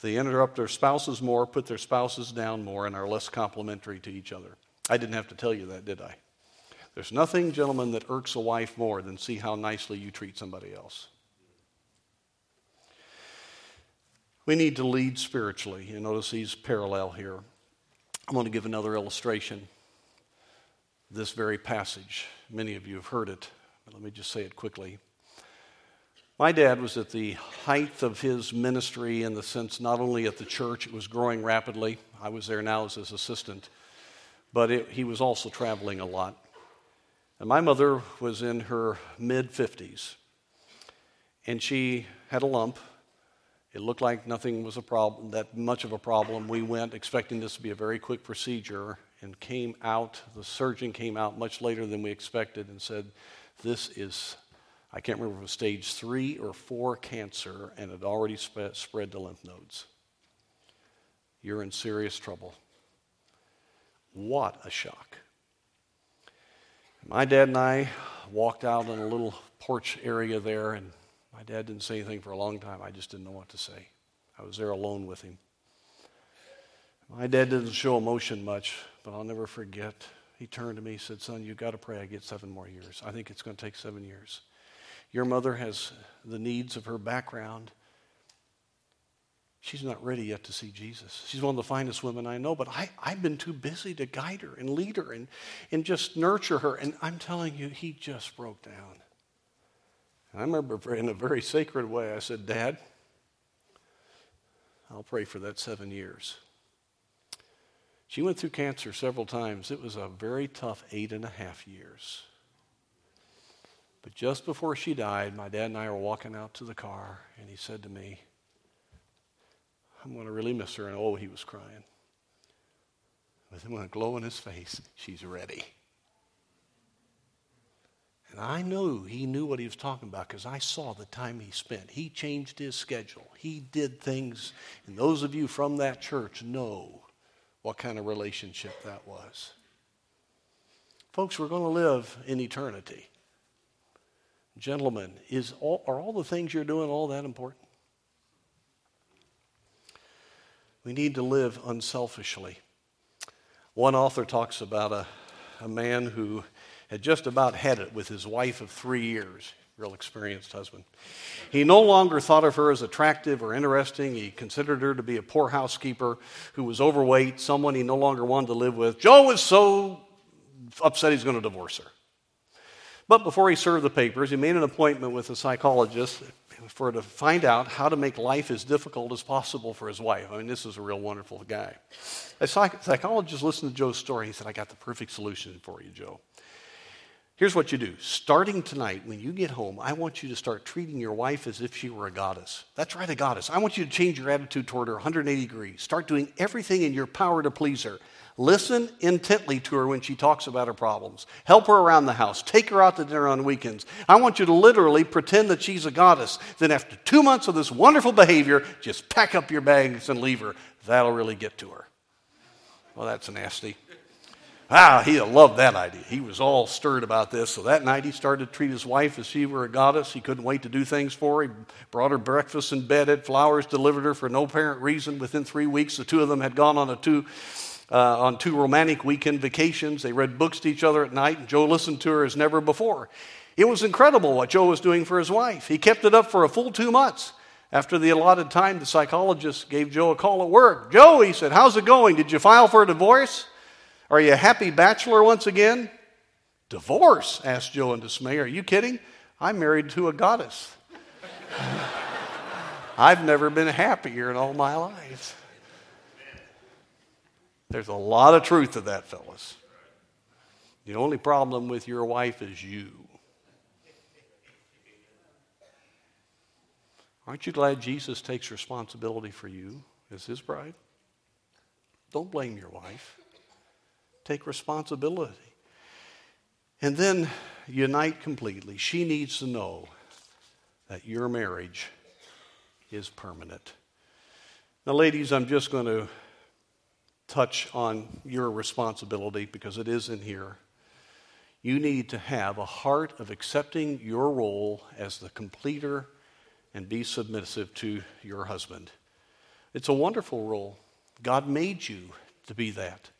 they interrupt their spouses more, put their spouses down more, and are less complimentary to each other. I didn't have to tell you that, did I? There's nothing, gentlemen, that irks a wife more than see how nicely you treat somebody else. We need to lead spiritually. You notice he's parallel here. I'm going to give another illustration. This very passage. Many of you have heard it, but let me just say it quickly. My dad was at the height of his ministry in the sense not only at the church, it was growing rapidly. I was there now as his assistant, but it, he was also traveling a lot. And my mother was in her mid 50s, and she had a lump it looked like nothing was a problem, that much of a problem. We went expecting this to be a very quick procedure and came out, the surgeon came out much later than we expected and said, This is, I can't remember if it was stage three or four cancer and it already sp- spread to lymph nodes. You're in serious trouble. What a shock. My dad and I walked out in a little porch area there and my dad didn't say anything for a long time. I just didn't know what to say. I was there alone with him. My dad didn't show emotion much, but I'll never forget. He turned to me and said, Son, you've got to pray I get seven more years. I think it's going to take seven years. Your mother has the needs of her background. She's not ready yet to see Jesus. She's one of the finest women I know, but I, I've been too busy to guide her and lead her and, and just nurture her. And I'm telling you, he just broke down. I remember in a very sacred way, I said, Dad, I'll pray for that seven years. She went through cancer several times. It was a very tough eight and a half years. But just before she died, my dad and I were walking out to the car, and he said to me, I'm going to really miss her. And oh, he was crying. With a glow in his face, she's ready. And I knew he knew what he was talking about because I saw the time he spent. He changed his schedule. He did things, and those of you from that church know what kind of relationship that was. Folks, we're going to live in eternity. Gentlemen, is all, are all the things you're doing all that important? We need to live unselfishly. One author talks about a, a man who had just about had it with his wife of three years real experienced husband. He no longer thought of her as attractive or interesting. He considered her to be a poor housekeeper who was overweight, someone he no longer wanted to live with. Joe was so upset he's going to divorce her. But before he served the papers, he made an appointment with a psychologist for to find out how to make life as difficult as possible for his wife. I mean, this is a real wonderful guy. A psych- psychologist listened to Joe's story. He said, I got the perfect solution for you, Joe. Here's what you do. Starting tonight, when you get home, I want you to start treating your wife as if she were a goddess. That's right, a goddess. I want you to change your attitude toward her 180 degrees. Start doing everything in your power to please her. Listen intently to her when she talks about her problems. Help her around the house. Take her out to dinner on weekends. I want you to literally pretend that she's a goddess. Then, after two months of this wonderful behavior, just pack up your bags and leave her. That'll really get to her. Well, that's nasty. Ah, he loved that idea. He was all stirred about this. So that night he started to treat his wife as she were a goddess. He couldn't wait to do things for her. He brought her breakfast in bed, had flowers delivered her for no apparent reason. Within three weeks, the two of them had gone on a two uh, on two romantic weekend vacations. They read books to each other at night, and Joe listened to her as never before. It was incredible what Joe was doing for his wife. He kept it up for a full two months. After the allotted time, the psychologist gave Joe a call at work. Joe, he said, How's it going? Did you file for a divorce? Are you a happy bachelor once again? Divorce? asked Joe in dismay. Are you kidding? I'm married to a goddess. I've never been happier in all my life. There's a lot of truth to that, fellas. The only problem with your wife is you. Aren't you glad Jesus takes responsibility for you as his bride? Don't blame your wife. Take responsibility. And then unite completely. She needs to know that your marriage is permanent. Now, ladies, I'm just going to touch on your responsibility because it is in here. You need to have a heart of accepting your role as the completer and be submissive to your husband. It's a wonderful role. God made you to be that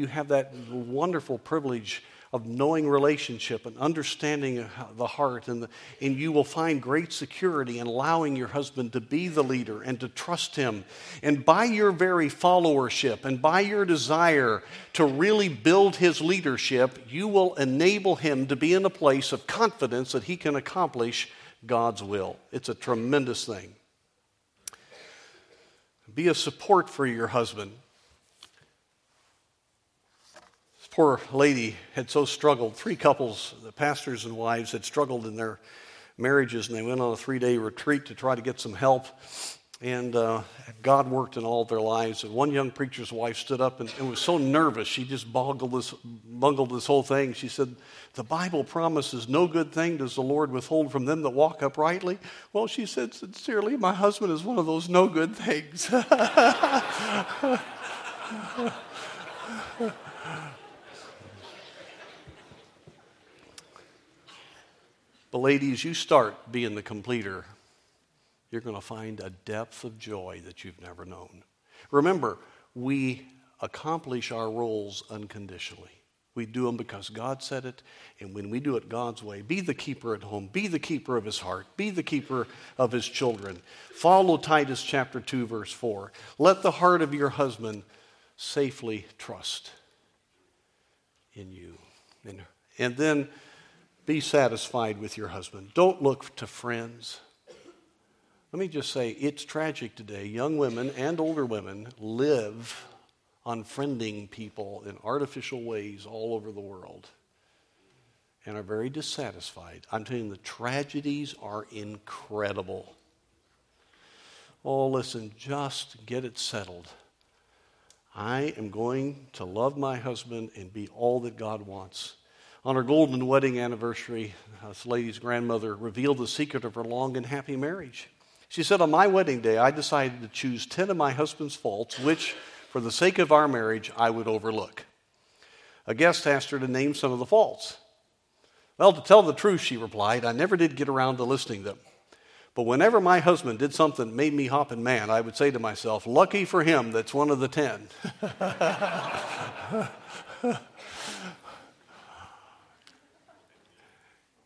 you have that wonderful privilege of knowing relationship and understanding the heart, and, the, and you will find great security in allowing your husband to be the leader and to trust him. And by your very followership and by your desire to really build his leadership, you will enable him to be in a place of confidence that he can accomplish God's will. It's a tremendous thing. Be a support for your husband poor lady had so struggled. Three couples, the pastors and wives, had struggled in their marriages, and they went on a three day retreat to try to get some help. And uh, God worked in all their lives. And one young preacher's wife stood up and, and was so nervous, she just bungled this, bungled this whole thing. She said, The Bible promises no good thing does the Lord withhold from them that walk uprightly. Well, she said sincerely, My husband is one of those no good things. But, ladies, you start being the completer, you're going to find a depth of joy that you've never known. Remember, we accomplish our roles unconditionally. We do them because God said it, and when we do it God's way, be the keeper at home, be the keeper of his heart, be the keeper of his children. Follow Titus chapter 2, verse 4. Let the heart of your husband safely trust in you. And, and then be satisfied with your husband. Don't look to friends. Let me just say, it's tragic today. Young women and older women live on friending people in artificial ways all over the world and are very dissatisfied. I'm telling you, the tragedies are incredible. Oh, listen, just get it settled. I am going to love my husband and be all that God wants. On her golden wedding anniversary, uh, this lady's grandmother revealed the secret of her long and happy marriage. She said, On my wedding day, I decided to choose 10 of my husband's faults, which, for the sake of our marriage, I would overlook. A guest asked her to name some of the faults. Well, to tell the truth, she replied, I never did get around to listing them. But whenever my husband did something that made me hopping mad, I would say to myself, Lucky for him, that's one of the 10.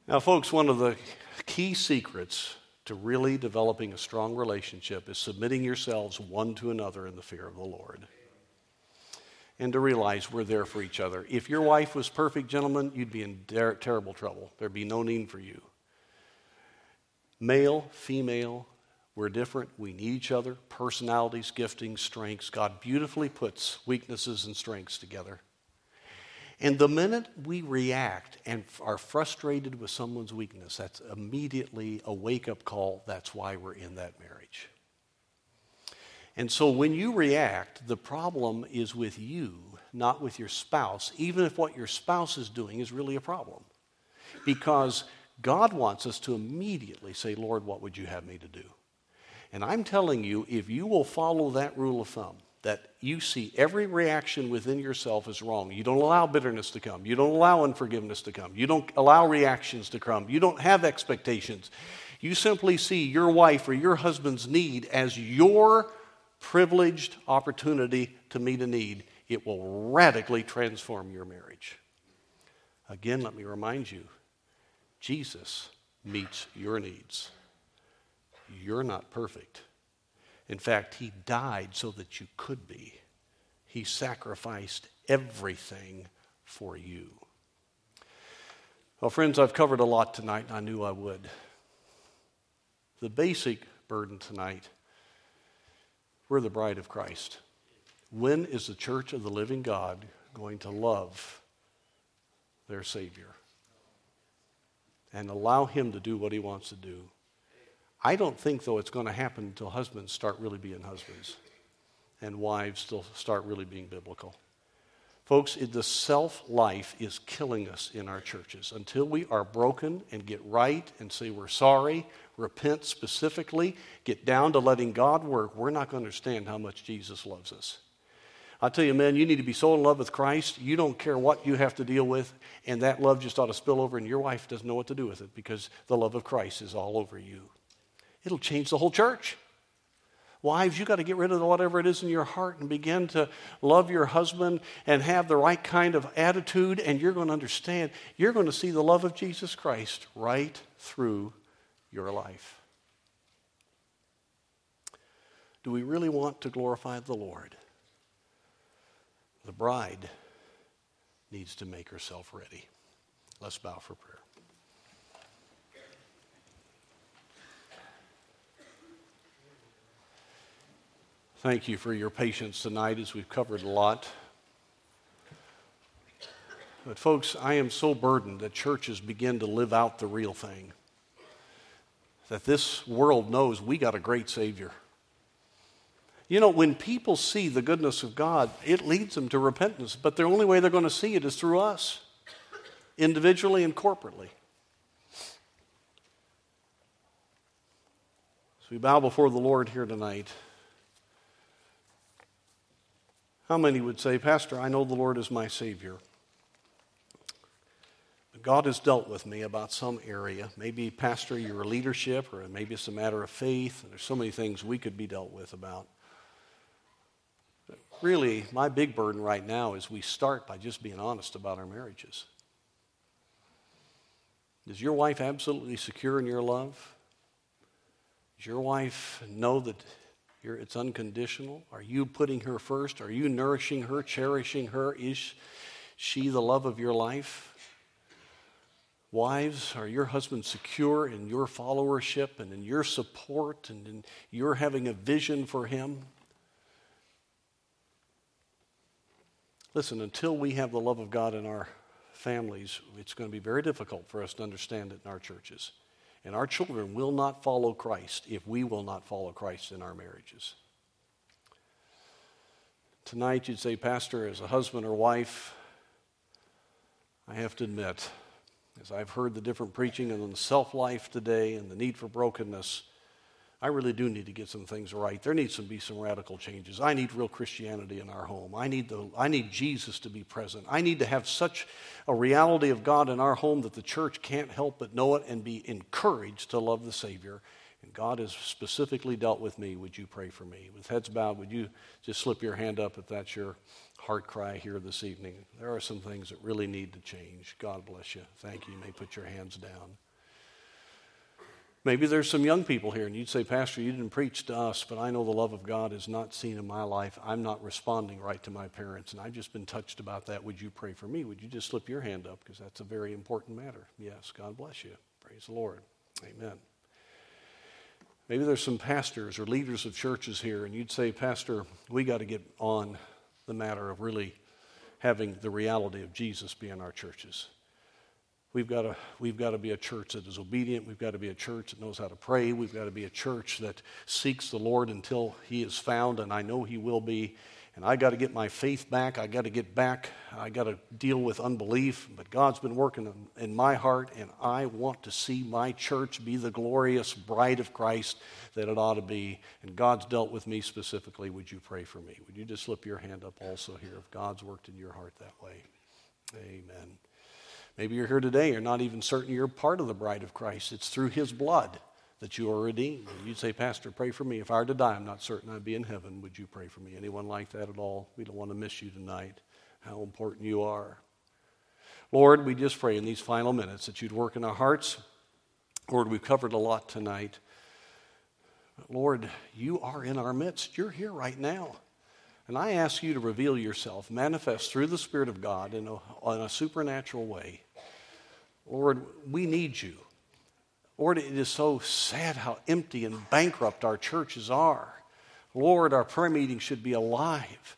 Now, folks, one of the key secrets to really developing a strong relationship is submitting yourselves one to another in the fear of the Lord. And to realize we're there for each other. If your wife was perfect, gentlemen, you'd be in ter- terrible trouble. There'd be no need for you. Male, female, we're different. We need each other. Personalities, giftings, strengths. God beautifully puts weaknesses and strengths together. And the minute we react and are frustrated with someone's weakness, that's immediately a wake up call. That's why we're in that marriage. And so when you react, the problem is with you, not with your spouse, even if what your spouse is doing is really a problem. Because God wants us to immediately say, Lord, what would you have me to do? And I'm telling you, if you will follow that rule of thumb, you see every reaction within yourself is wrong. You don't allow bitterness to come. You don't allow unforgiveness to come. You don't allow reactions to come. You don't have expectations. You simply see your wife or your husband's need as your privileged opportunity to meet a need. It will radically transform your marriage. Again, let me remind you Jesus meets your needs. You're not perfect. In fact, he died so that you could be. He sacrificed everything for you. Well, friends, I've covered a lot tonight, and I knew I would. The basic burden tonight we're the bride of Christ. When is the church of the living God going to love their Savior and allow Him to do what He wants to do? I don't think, though, it's going to happen until husbands start really being husbands and wives still start really being biblical. Folks, the self life is killing us in our churches. Until we are broken and get right and say we're sorry, repent specifically, get down to letting God work, we're not going to understand how much Jesus loves us. I tell you, man, you need to be so in love with Christ, you don't care what you have to deal with, and that love just ought to spill over, and your wife doesn't know what to do with it because the love of Christ is all over you it'll change the whole church. Wives, you got to get rid of whatever it is in your heart and begin to love your husband and have the right kind of attitude, and you're going to understand. You're going to see the love of Jesus Christ right through your life. Do we really want to glorify the Lord? The bride needs to make herself ready. Let's bow for prayer. Thank you for your patience tonight as we've covered a lot. But, folks, I am so burdened that churches begin to live out the real thing. That this world knows we got a great Savior. You know, when people see the goodness of God, it leads them to repentance. But the only way they're going to see it is through us, individually and corporately. So we bow before the Lord here tonight. How many would say, Pastor, I know the Lord is my Savior? God has dealt with me about some area. Maybe, Pastor, your leadership, or maybe it's a matter of faith. There's so many things we could be dealt with about. But really, my big burden right now is we start by just being honest about our marriages. Is your wife absolutely secure in your love? Does your wife know that you're, it's unconditional. Are you putting her first? Are you nourishing her, cherishing her? Is she the love of your life? Wives, are your husbands secure in your followership and in your support and in your having a vision for him? Listen, until we have the love of God in our families, it's going to be very difficult for us to understand it in our churches. And our children will not follow Christ if we will not follow Christ in our marriages. Tonight, you'd say, Pastor, as a husband or wife, I have to admit, as I've heard the different preaching on self life today and the need for brokenness, I really do need to get some things right. There needs to be some radical changes. I need real Christianity in our home. I need, the, I need Jesus to be present. I need to have such a reality of God in our home that the church can't help but know it and be encouraged to love the Savior and God has specifically dealt with me, would you pray for me? With heads bowed, would you just slip your hand up if that's your heart cry here this evening? There are some things that really need to change. God bless you. Thank you. You may put your hands down. Maybe there's some young people here, and you'd say, Pastor, you didn't preach to us, but I know the love of God is not seen in my life. I'm not responding right to my parents, and I've just been touched about that. Would you pray for me? Would you just slip your hand up? Because that's a very important matter. Yes, God bless you. Praise the Lord. Amen. Maybe there's some pastors or leaders of churches here, and you'd say, Pastor, we got to get on the matter of really having the reality of Jesus be in our churches. We've got, to, we've got to be a church that is obedient. We've got to be a church that knows how to pray. We've got to be a church that seeks the Lord until He is found, and I know He will be. And I got to get my faith back. I got to get back. I got to deal with unbelief. But God's been working in my heart, and I want to see my church be the glorious bride of Christ that it ought to be. And God's dealt with me specifically. Would you pray for me? Would you just slip your hand up also here if God's worked in your heart that way? Amen. Maybe you're here today, you're not even certain you're part of the bride of Christ. It's through his blood that you are redeemed. And you'd say, Pastor, pray for me. If I were to die, I'm not certain I'd be in heaven. Would you pray for me? Anyone like that at all? We don't want to miss you tonight, how important you are. Lord, we just pray in these final minutes that you'd work in our hearts. Lord, we've covered a lot tonight. Lord, you are in our midst. You're here right now. And I ask you to reveal yourself, manifest through the Spirit of God in a, in a supernatural way. Lord, we need you. Lord, it is so sad how empty and bankrupt our churches are. Lord, our prayer meeting should be alive.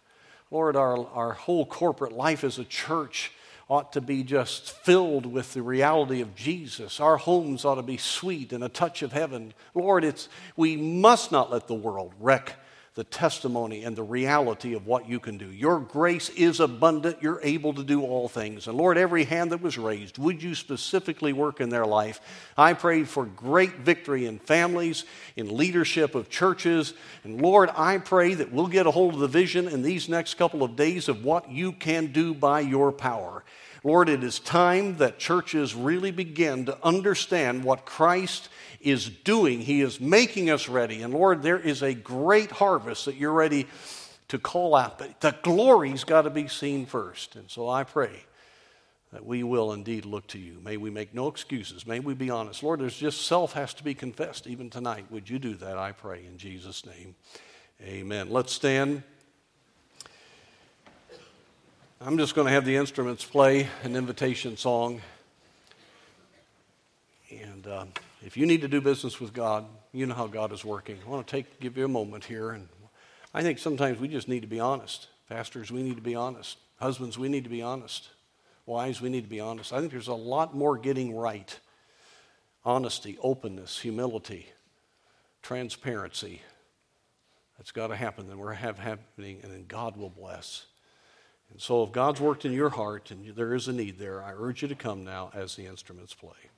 Lord, our, our whole corporate life as a church ought to be just filled with the reality of Jesus. Our homes ought to be sweet and a touch of heaven. Lord, it's, we must not let the world wreck the testimony and the reality of what you can do. Your grace is abundant. You're able to do all things. And Lord, every hand that was raised, would you specifically work in their life? I pray for great victory in families, in leadership of churches. And Lord, I pray that we'll get a hold of the vision in these next couple of days of what you can do by your power. Lord, it is time that churches really begin to understand what Christ is doing. He is making us ready. And Lord, there is a great harvest that you're ready to call out. But the glory's got to be seen first. And so I pray that we will indeed look to you. May we make no excuses. May we be honest. Lord, there's just self has to be confessed even tonight. Would you do that? I pray in Jesus' name. Amen. Let's stand. I'm just going to have the instruments play an invitation song. And. Uh, if you need to do business with God, you know how God is working. I want to take give you a moment here, and I think sometimes we just need to be honest. Pastors, we need to be honest. Husbands, we need to be honest. Wives, we need to be honest. I think there's a lot more getting right. Honesty, openness, humility, transparency. That's got to happen. Then we're have happening, and then God will bless. And so, if God's worked in your heart and there is a need there, I urge you to come now as the instruments play.